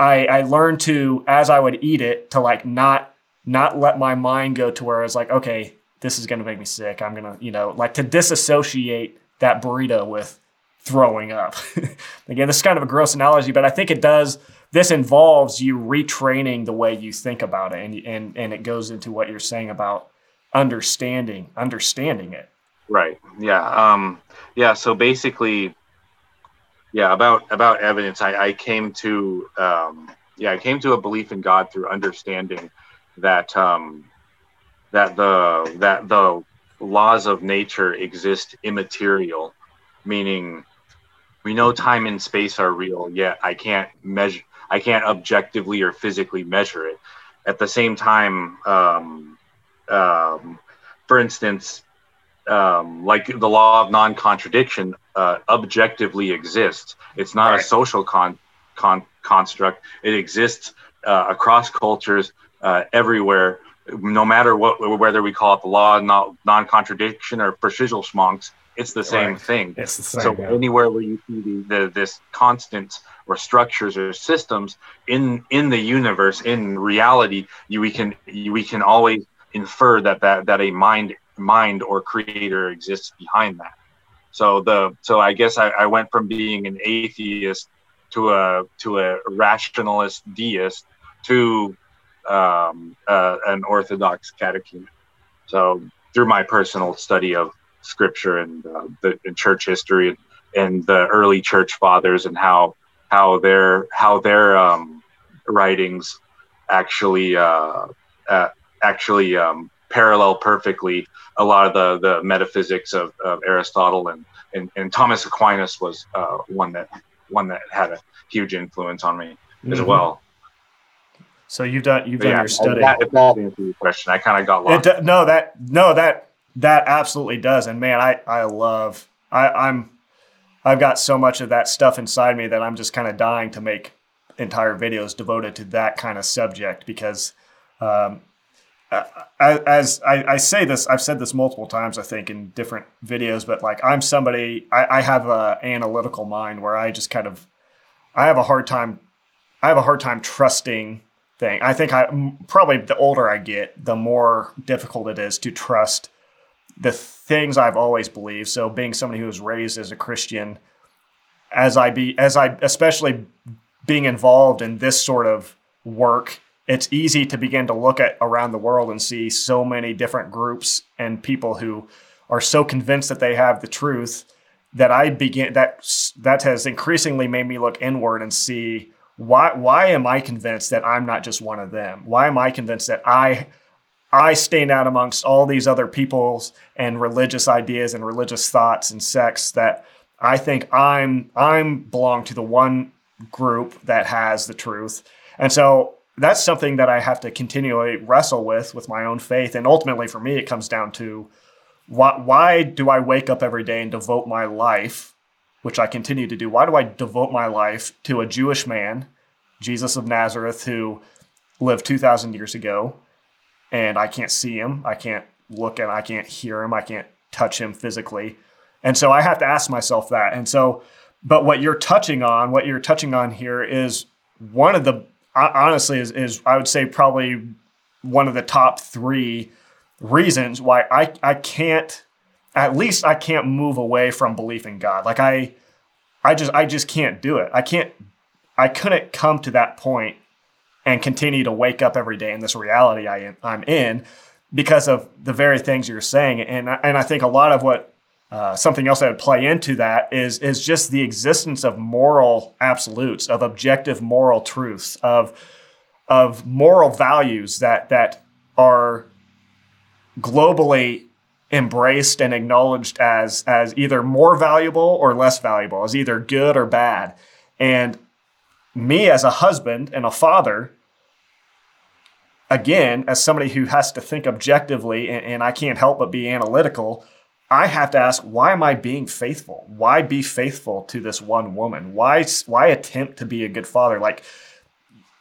I, I learned to, as I would eat it, to like not, not let my mind go to where I was like, okay, this is going to make me sick. I'm going to, you know, like to disassociate that burrito with throwing up. Again, this is kind of a gross analogy, but I think it does. This involves you retraining the way you think about it, and and and it goes into what you're saying about understanding understanding it. Right. Yeah. Um, yeah. So basically, yeah. About about evidence, I, I came to um, yeah, I came to a belief in God through understanding that um, that the that the laws of nature exist immaterial, meaning we know time and space are real yet i can't measure i can't objectively or physically measure it. At the same time um, um, for instance um, like the law of non-contradiction uh, objectively exists. It's not right. a social con, con, construct. It exists uh, across cultures uh, everywhere no matter what whether we call it the law of non-contradiction or Verschlüsselungsschmonks it's the same right. thing. The same. So yeah. anywhere where you see the, the, this constant or structures or systems in in the universe, in reality, you, we can you, we can always infer that, that that a mind mind or creator exists behind that. So the so I guess I, I went from being an atheist to a to a rationalist deist to um, uh, an orthodox catechumen. So through my personal study of scripture and uh, the and church history and, and, the early church fathers and how how their how their um, writings actually uh, uh, actually um, parallel perfectly a lot of the the metaphysics of, of Aristotle and, and, and Thomas Aquinas was uh, one that one that had a huge influence on me mm-hmm. as well. So you've done you've done yeah, your study. That, if that answers your question, I kind of got lost. No, that no that that absolutely does. And man, I, I love, I, I'm, I've got so much of that stuff inside me that I'm just kind of dying to make entire videos devoted to that kind of subject because, um, as I, I, say this, I've said this multiple times, I think, in different videos, but like I'm somebody, I, I have a analytical mind where I just kind of, I have a hard time, I have a hard time trusting thing. I think I probably the older I get, the more difficult it is to trust the things I've always believed. So being somebody who was raised as a Christian, as I be as I especially being involved in this sort of work, it's easy to begin to look at around the world and see so many different groups and people who are so convinced that they have the truth that I begin that that has increasingly made me look inward and see why why am I convinced that I'm not just one of them? Why am I convinced that I I stand out amongst all these other peoples and religious ideas and religious thoughts and sects that I think I'm I'm belong to the one group that has the truth. And so that's something that I have to continually wrestle with with my own faith. And ultimately, for me, it comes down to why, why do I wake up every day and devote my life, which I continue to do? Why do I devote my life to a Jewish man, Jesus of Nazareth, who lived 2,000 years ago, and I can't see him, I can't look and I can't hear him, I can't touch him physically. And so I have to ask myself that. And so, but what you're touching on, what you're touching on here is one of the honestly is, is I would say probably one of the top three reasons why I, I can't at least I can't move away from belief in God. Like I I just I just can't do it. I can't I couldn't come to that point and continue to wake up every day in this reality I am, I'm in because of the very things you're saying. And and I think a lot of what uh, something else that would play into that is is just the existence of moral absolutes, of objective moral truths, of of moral values that that are globally embraced and acknowledged as as either more valuable or less valuable, as either good or bad. And me as a husband and a father, again, as somebody who has to think objectively and, and I can't help but be analytical, I have to ask, why am I being faithful? Why be faithful to this one woman? Why why attempt to be a good father? Like,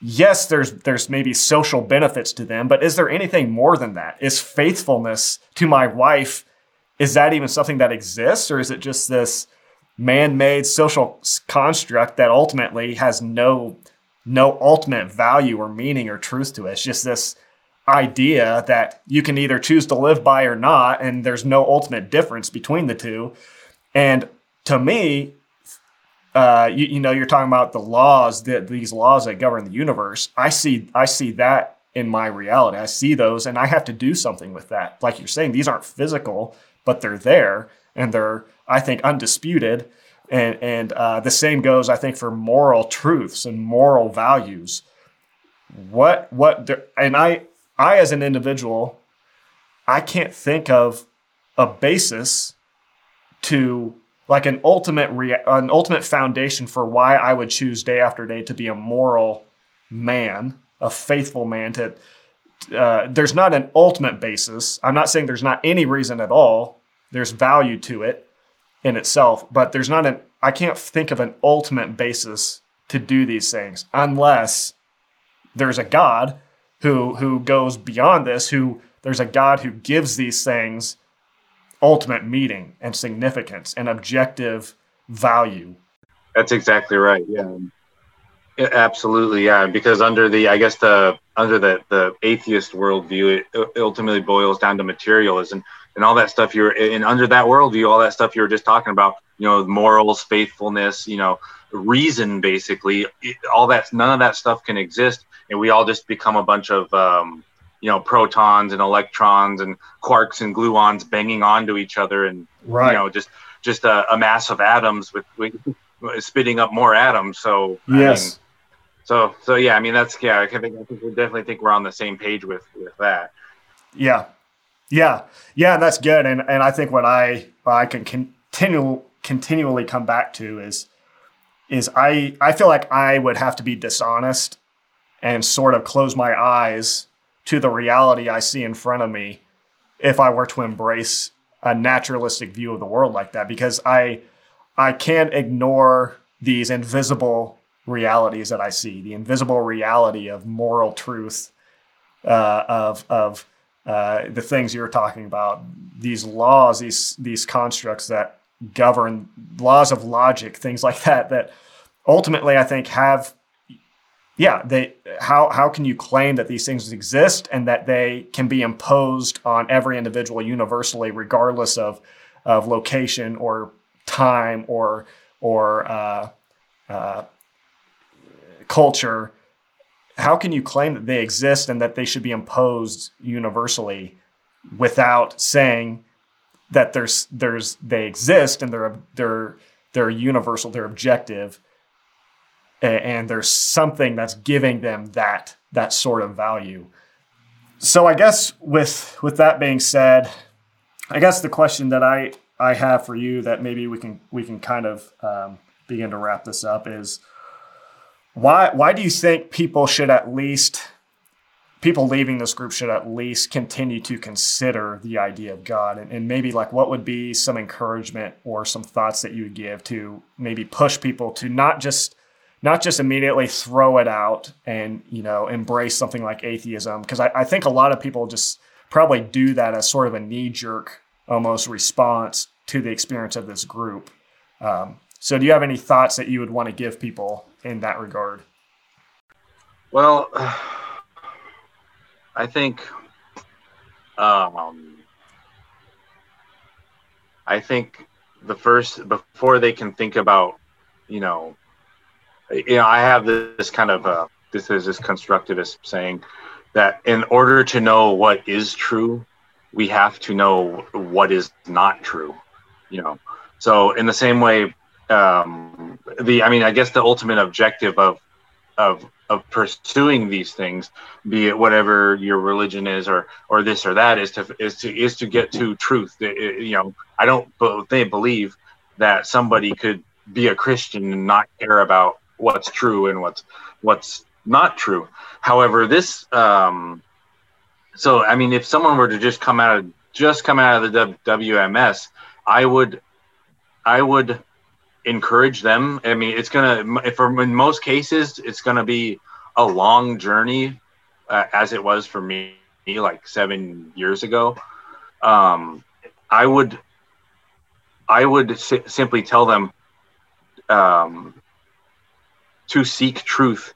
yes, there's there's maybe social benefits to them, but is there anything more than that? Is faithfulness to my wife is that even something that exists, or is it just this man-made social construct that ultimately has no no ultimate value or meaning or truth to it? It's just this idea that you can either choose to live by or not, and there's no ultimate difference between the two. And to me, uh, you, you, know, you're talking about the laws that these laws that govern the universe. I see, I see that in my reality. I see those, and I have to do something with that. Like you're saying, these aren't physical, but they're there, and they're, I think, undisputed. And and uh, the same goes, I think, for moral truths and moral values. What what and I I, as an individual, I can't think of a basis to like an ultimate rea- an ultimate foundation for why I would choose day after day to be a moral man, a faithful man. To uh, there's not an ultimate basis. I'm not saying there's not any reason at all. There's value to it in itself, but there's not an. I can't think of an ultimate basis to do these things unless there's a God who who goes beyond this, who there's a God who gives these things ultimate meaning and significance and objective value. That's exactly right. Yeah. yeah. absolutely. Yeah. Because under the, I guess the, under the, the atheist worldview, it ultimately boils down to materialism and all that stuff you're and under that worldview, all that stuff you were just talking about, you know, morals, faithfulness, you know, reason, basically all that, none of that stuff can exist and we all just become a bunch of um, you know protons and electrons and quarks and gluons banging onto each other and right. you know just just a, a mass of atoms with, with, spitting up more atoms so yes I mean, so so yeah i mean that's yeah i think i think we definitely think we're on the same page with with that. Yeah yeah. Yeah that's good and and i think what i i can continue continually come back to is is i i feel like i would have to be dishonest and sort of close my eyes to the reality I see in front of me if I were to embrace a naturalistic view of the world like that because I I can't ignore these invisible realities that I see, the invisible reality of moral truth, uh, of of uh, the things you're talking about, these laws, these these constructs that govern laws of logic, things like that, that ultimately I think have yeah, they how how can you claim that these things exist and that they can be imposed on every individual universally, regardless of of location or time or or uh, uh, culture? How can you claim that they exist and that they should be imposed universally without saying that there's there's they exist and they're they're they're universal, they're objective, and there's something that's giving them that that sort of value. So I guess with with that being said, I guess the question that I I have for you that maybe we can we can kind of um, begin to wrap this up is why why do you think people should at least people leaving this group should at least continue to consider the idea of God? And, and maybe like what would be some encouragement or some thoughts that you would give to maybe push people to not just not just immediately throw it out and you know embrace something like atheism? Because I, I think a lot of people just probably do that as sort of a knee-jerk almost response to the experience of this group. Um, so do you have any thoughts that you would want to give people in that regard well I think, um, I think the first before they can think about, you know, you know, I have this kind of uh, this is this constructivist saying that in order to know what is true, we have to know what is not true. You know, so in the same way, um, the I mean, I guess the ultimate objective of of of pursuing these things, be it whatever your religion is or or this or that, is to is to is to get to truth. It, you know, I don't they believe that somebody could be a Christian and not care about what's true and what's what's not true. However, this um, so I mean, if someone were to just come out of just come out of the WMS, I would I would encourage them. I mean, it's gonna for in most cases, it's gonna be a long journey, uh, as it was for me, like seven years ago. Um, I would, I would si- simply tell them um, to seek truth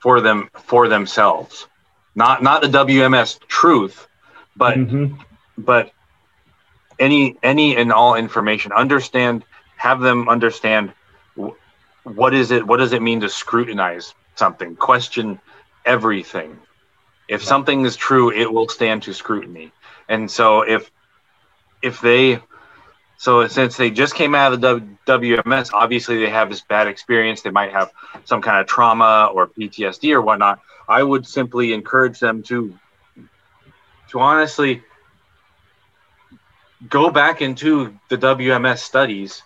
for them for themselves, not not the WMS truth, but mm-hmm. but any any and all information. Understand have them understand what is it what does it mean to scrutinize something question everything if something is true it will stand to scrutiny and so if if they so since they just came out of the WMS, obviously they have this bad experience. They might have some kind of trauma or PTSD or whatnot. I would simply encourage them to, to honestly go back into the WMS studies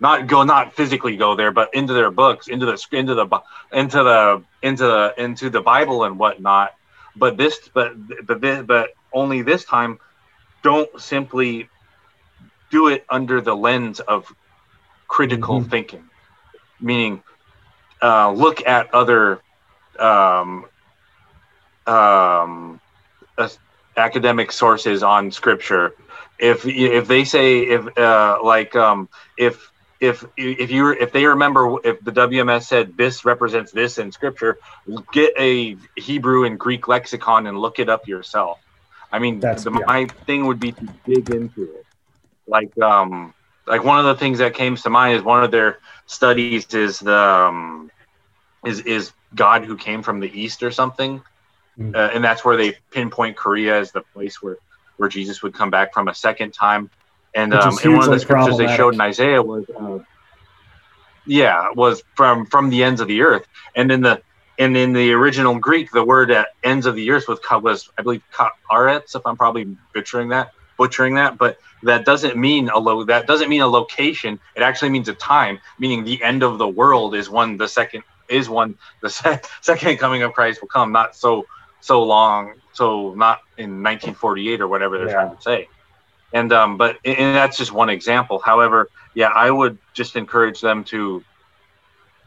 not go not physically go there but into their books into the into the into the into the into the bible and whatnot. But this but but this, but only this time don't simply do it under the lens of critical mm-hmm. thinking. Meaning uh, look at other um, um, uh, academic sources on scripture. If if they say if uh, like um, if if if you if they remember if the WMS said this represents this in scripture, get a Hebrew and Greek lexicon and look it up yourself. I mean, the, yeah. my thing would be to dig into it. Like um like one of the things that came to mind is one of their studies is the um, is is God who came from the east or something, mm. uh, and that's where they pinpoint Korea as the place where where Jesus would come back from a second time and um, and one of the scriptures they showed in Isaiah was, uh, yeah, was from from the ends of the earth. And in the and in the original Greek, the word at ends of the earth was was I believe karetz, if I'm probably butchering that, butchering that, but that doesn't mean a lo- that doesn't mean a location. It actually means a time, meaning the end of the world is when the second is when the se- second coming of Christ will come. Not so so long, so not in 1948 or whatever they're yeah. trying to say and um, but and that's just one example. However, yeah, I would just encourage them to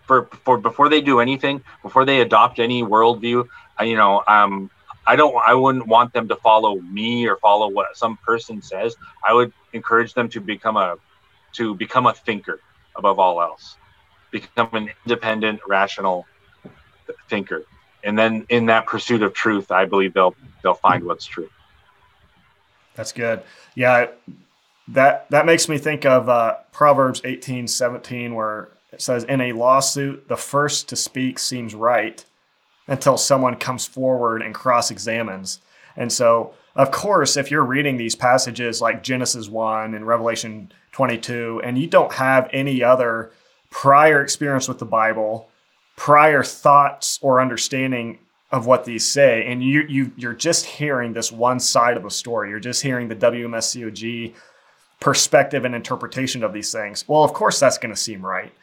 for for before they do anything, before they adopt any worldview, you know, um, I don't, I wouldn't want them to follow me or follow what some person says. I would encourage them to become a to become a thinker above all else, become an independent, rational thinker, and then in that pursuit of truth, I believe they'll they'll find what's true. That's good. Yeah, that that makes me think of uh, Proverbs eighteen seventeen, where it says, "In a lawsuit, the first to speak seems right until someone comes forward and cross examines." And so, of course, if you're reading these passages like Genesis one and Revelation twenty two, and you don't have any other prior experience with the Bible, prior thoughts or understanding of what these say, and you you you're just hearing this one side of the story. You're just hearing the WMSCOG perspective and interpretation of these things. Well, of course, that's going to seem right.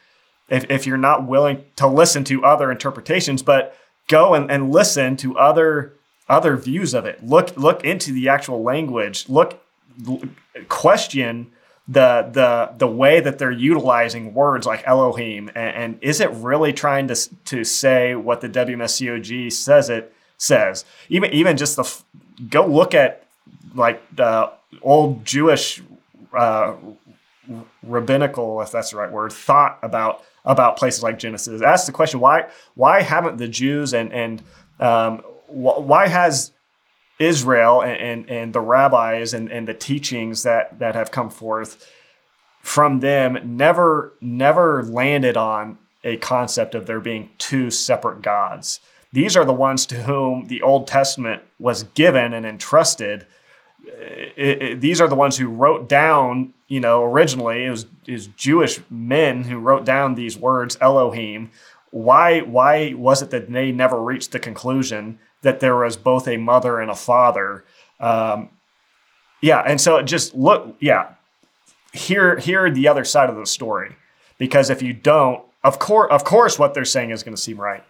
if, if you're not willing to listen to other interpretations, but go and, and listen to other other views of it. Look look into the actual language. Look question the the the way that they're utilizing words like Elohim and, and, is it really trying to to say what the WMSCOG says it says? Even even just the go look at like the old Jewish uh, rabbinical if that's the right word thought about about places like Genesis. Ask the question why why haven't the Jews and and um, wh- why has Israel and, and, and, the rabbis and, and the teachings that, that have come forth from them never never landed on a concept of there being two separate gods. These are the ones to whom the Old Testament was given and entrusted. It, it, these are the ones who wrote down, you know, originally it was, it was Jewish men who wrote down these words, Elohim. Why, why was it that they never reached the conclusion that there was both a mother and a father. Um, yeah, and so just look, yeah, hear hear the other side of the story, because if you don't, of course, of course, what they're saying is going to seem right.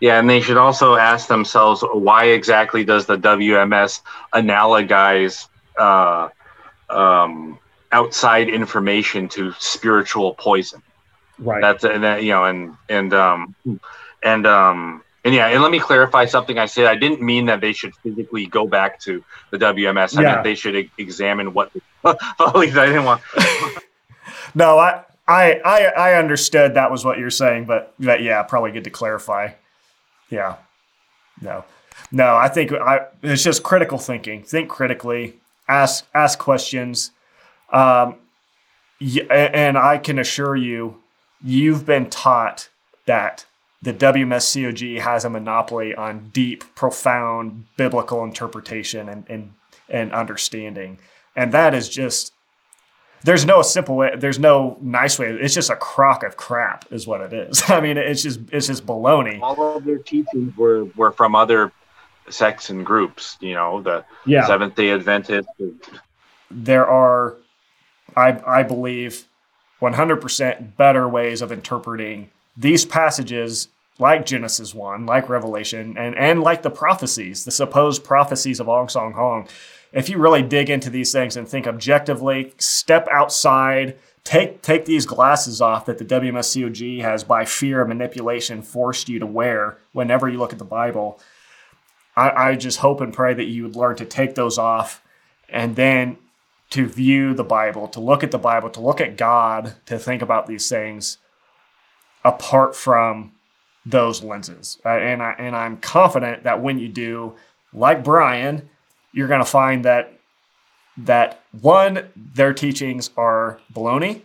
Yeah, and they should also ask themselves why exactly does the WMS analogize uh, um, outside information to spiritual poison? Right. That's and that, you know, and and um, and um, and yeah, and let me clarify something I said. I didn't mean that they should physically go back to the WMS. I yeah. meant they should e- examine what. At least I didn't want. no, I, I, I, I understood that was what you're saying, but, but yeah, probably good to clarify. Yeah, no, no. I think I, it's just critical thinking. Think critically. Ask ask questions. Um, and I can assure you, you've been taught that the WMSCOG has a monopoly on deep, profound biblical interpretation and, and, and understanding. And that is just, there's no simple way, there's no nice way. It's just a crock of crap, is what it is. I mean, it's just, it's just baloney. All of their teachings were, were from other sects and groups, you know, the yeah. Seventh day Adventist. There are, I, I believe, 100% better ways of interpreting these passages like Genesis 1, like Revelation, and, and like the prophecies, the supposed prophecies of Ahn Sahng-hong, if you really dig into these things and think objectively, step outside, take take these glasses off that the WMSCOG has by fear of manipulation forced you to wear whenever you look at the Bible. I, I just hope and pray that you would learn to take those off and then to view the Bible, to look at the Bible, to look at God, to think about these things apart from those lenses. Uh, and, I, and I'm confident that when you do, like Brian, you're going to find that that one, their teachings are baloney,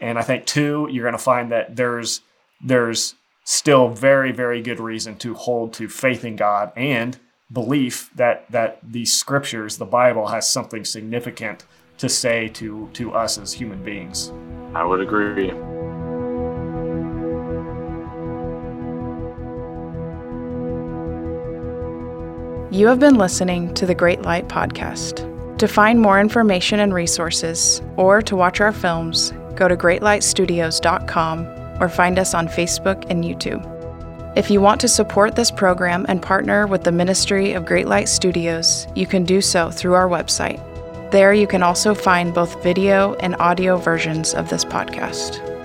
and I think two, you're going to find that there's there's still very very good reason to hold to faith in God and belief that that these scriptures, the Bible, has something significant to say to to us as human beings. I would agree. You have been listening to the Great Light Podcast. To find more information and resources, or to watch our films, go to greatlightstudios.com or find us on Facebook and YouTube. If you want to support this program and partner with the Ministry of Great Light Studios, you can do so through our website. There, you can also find both video and audio versions of this podcast.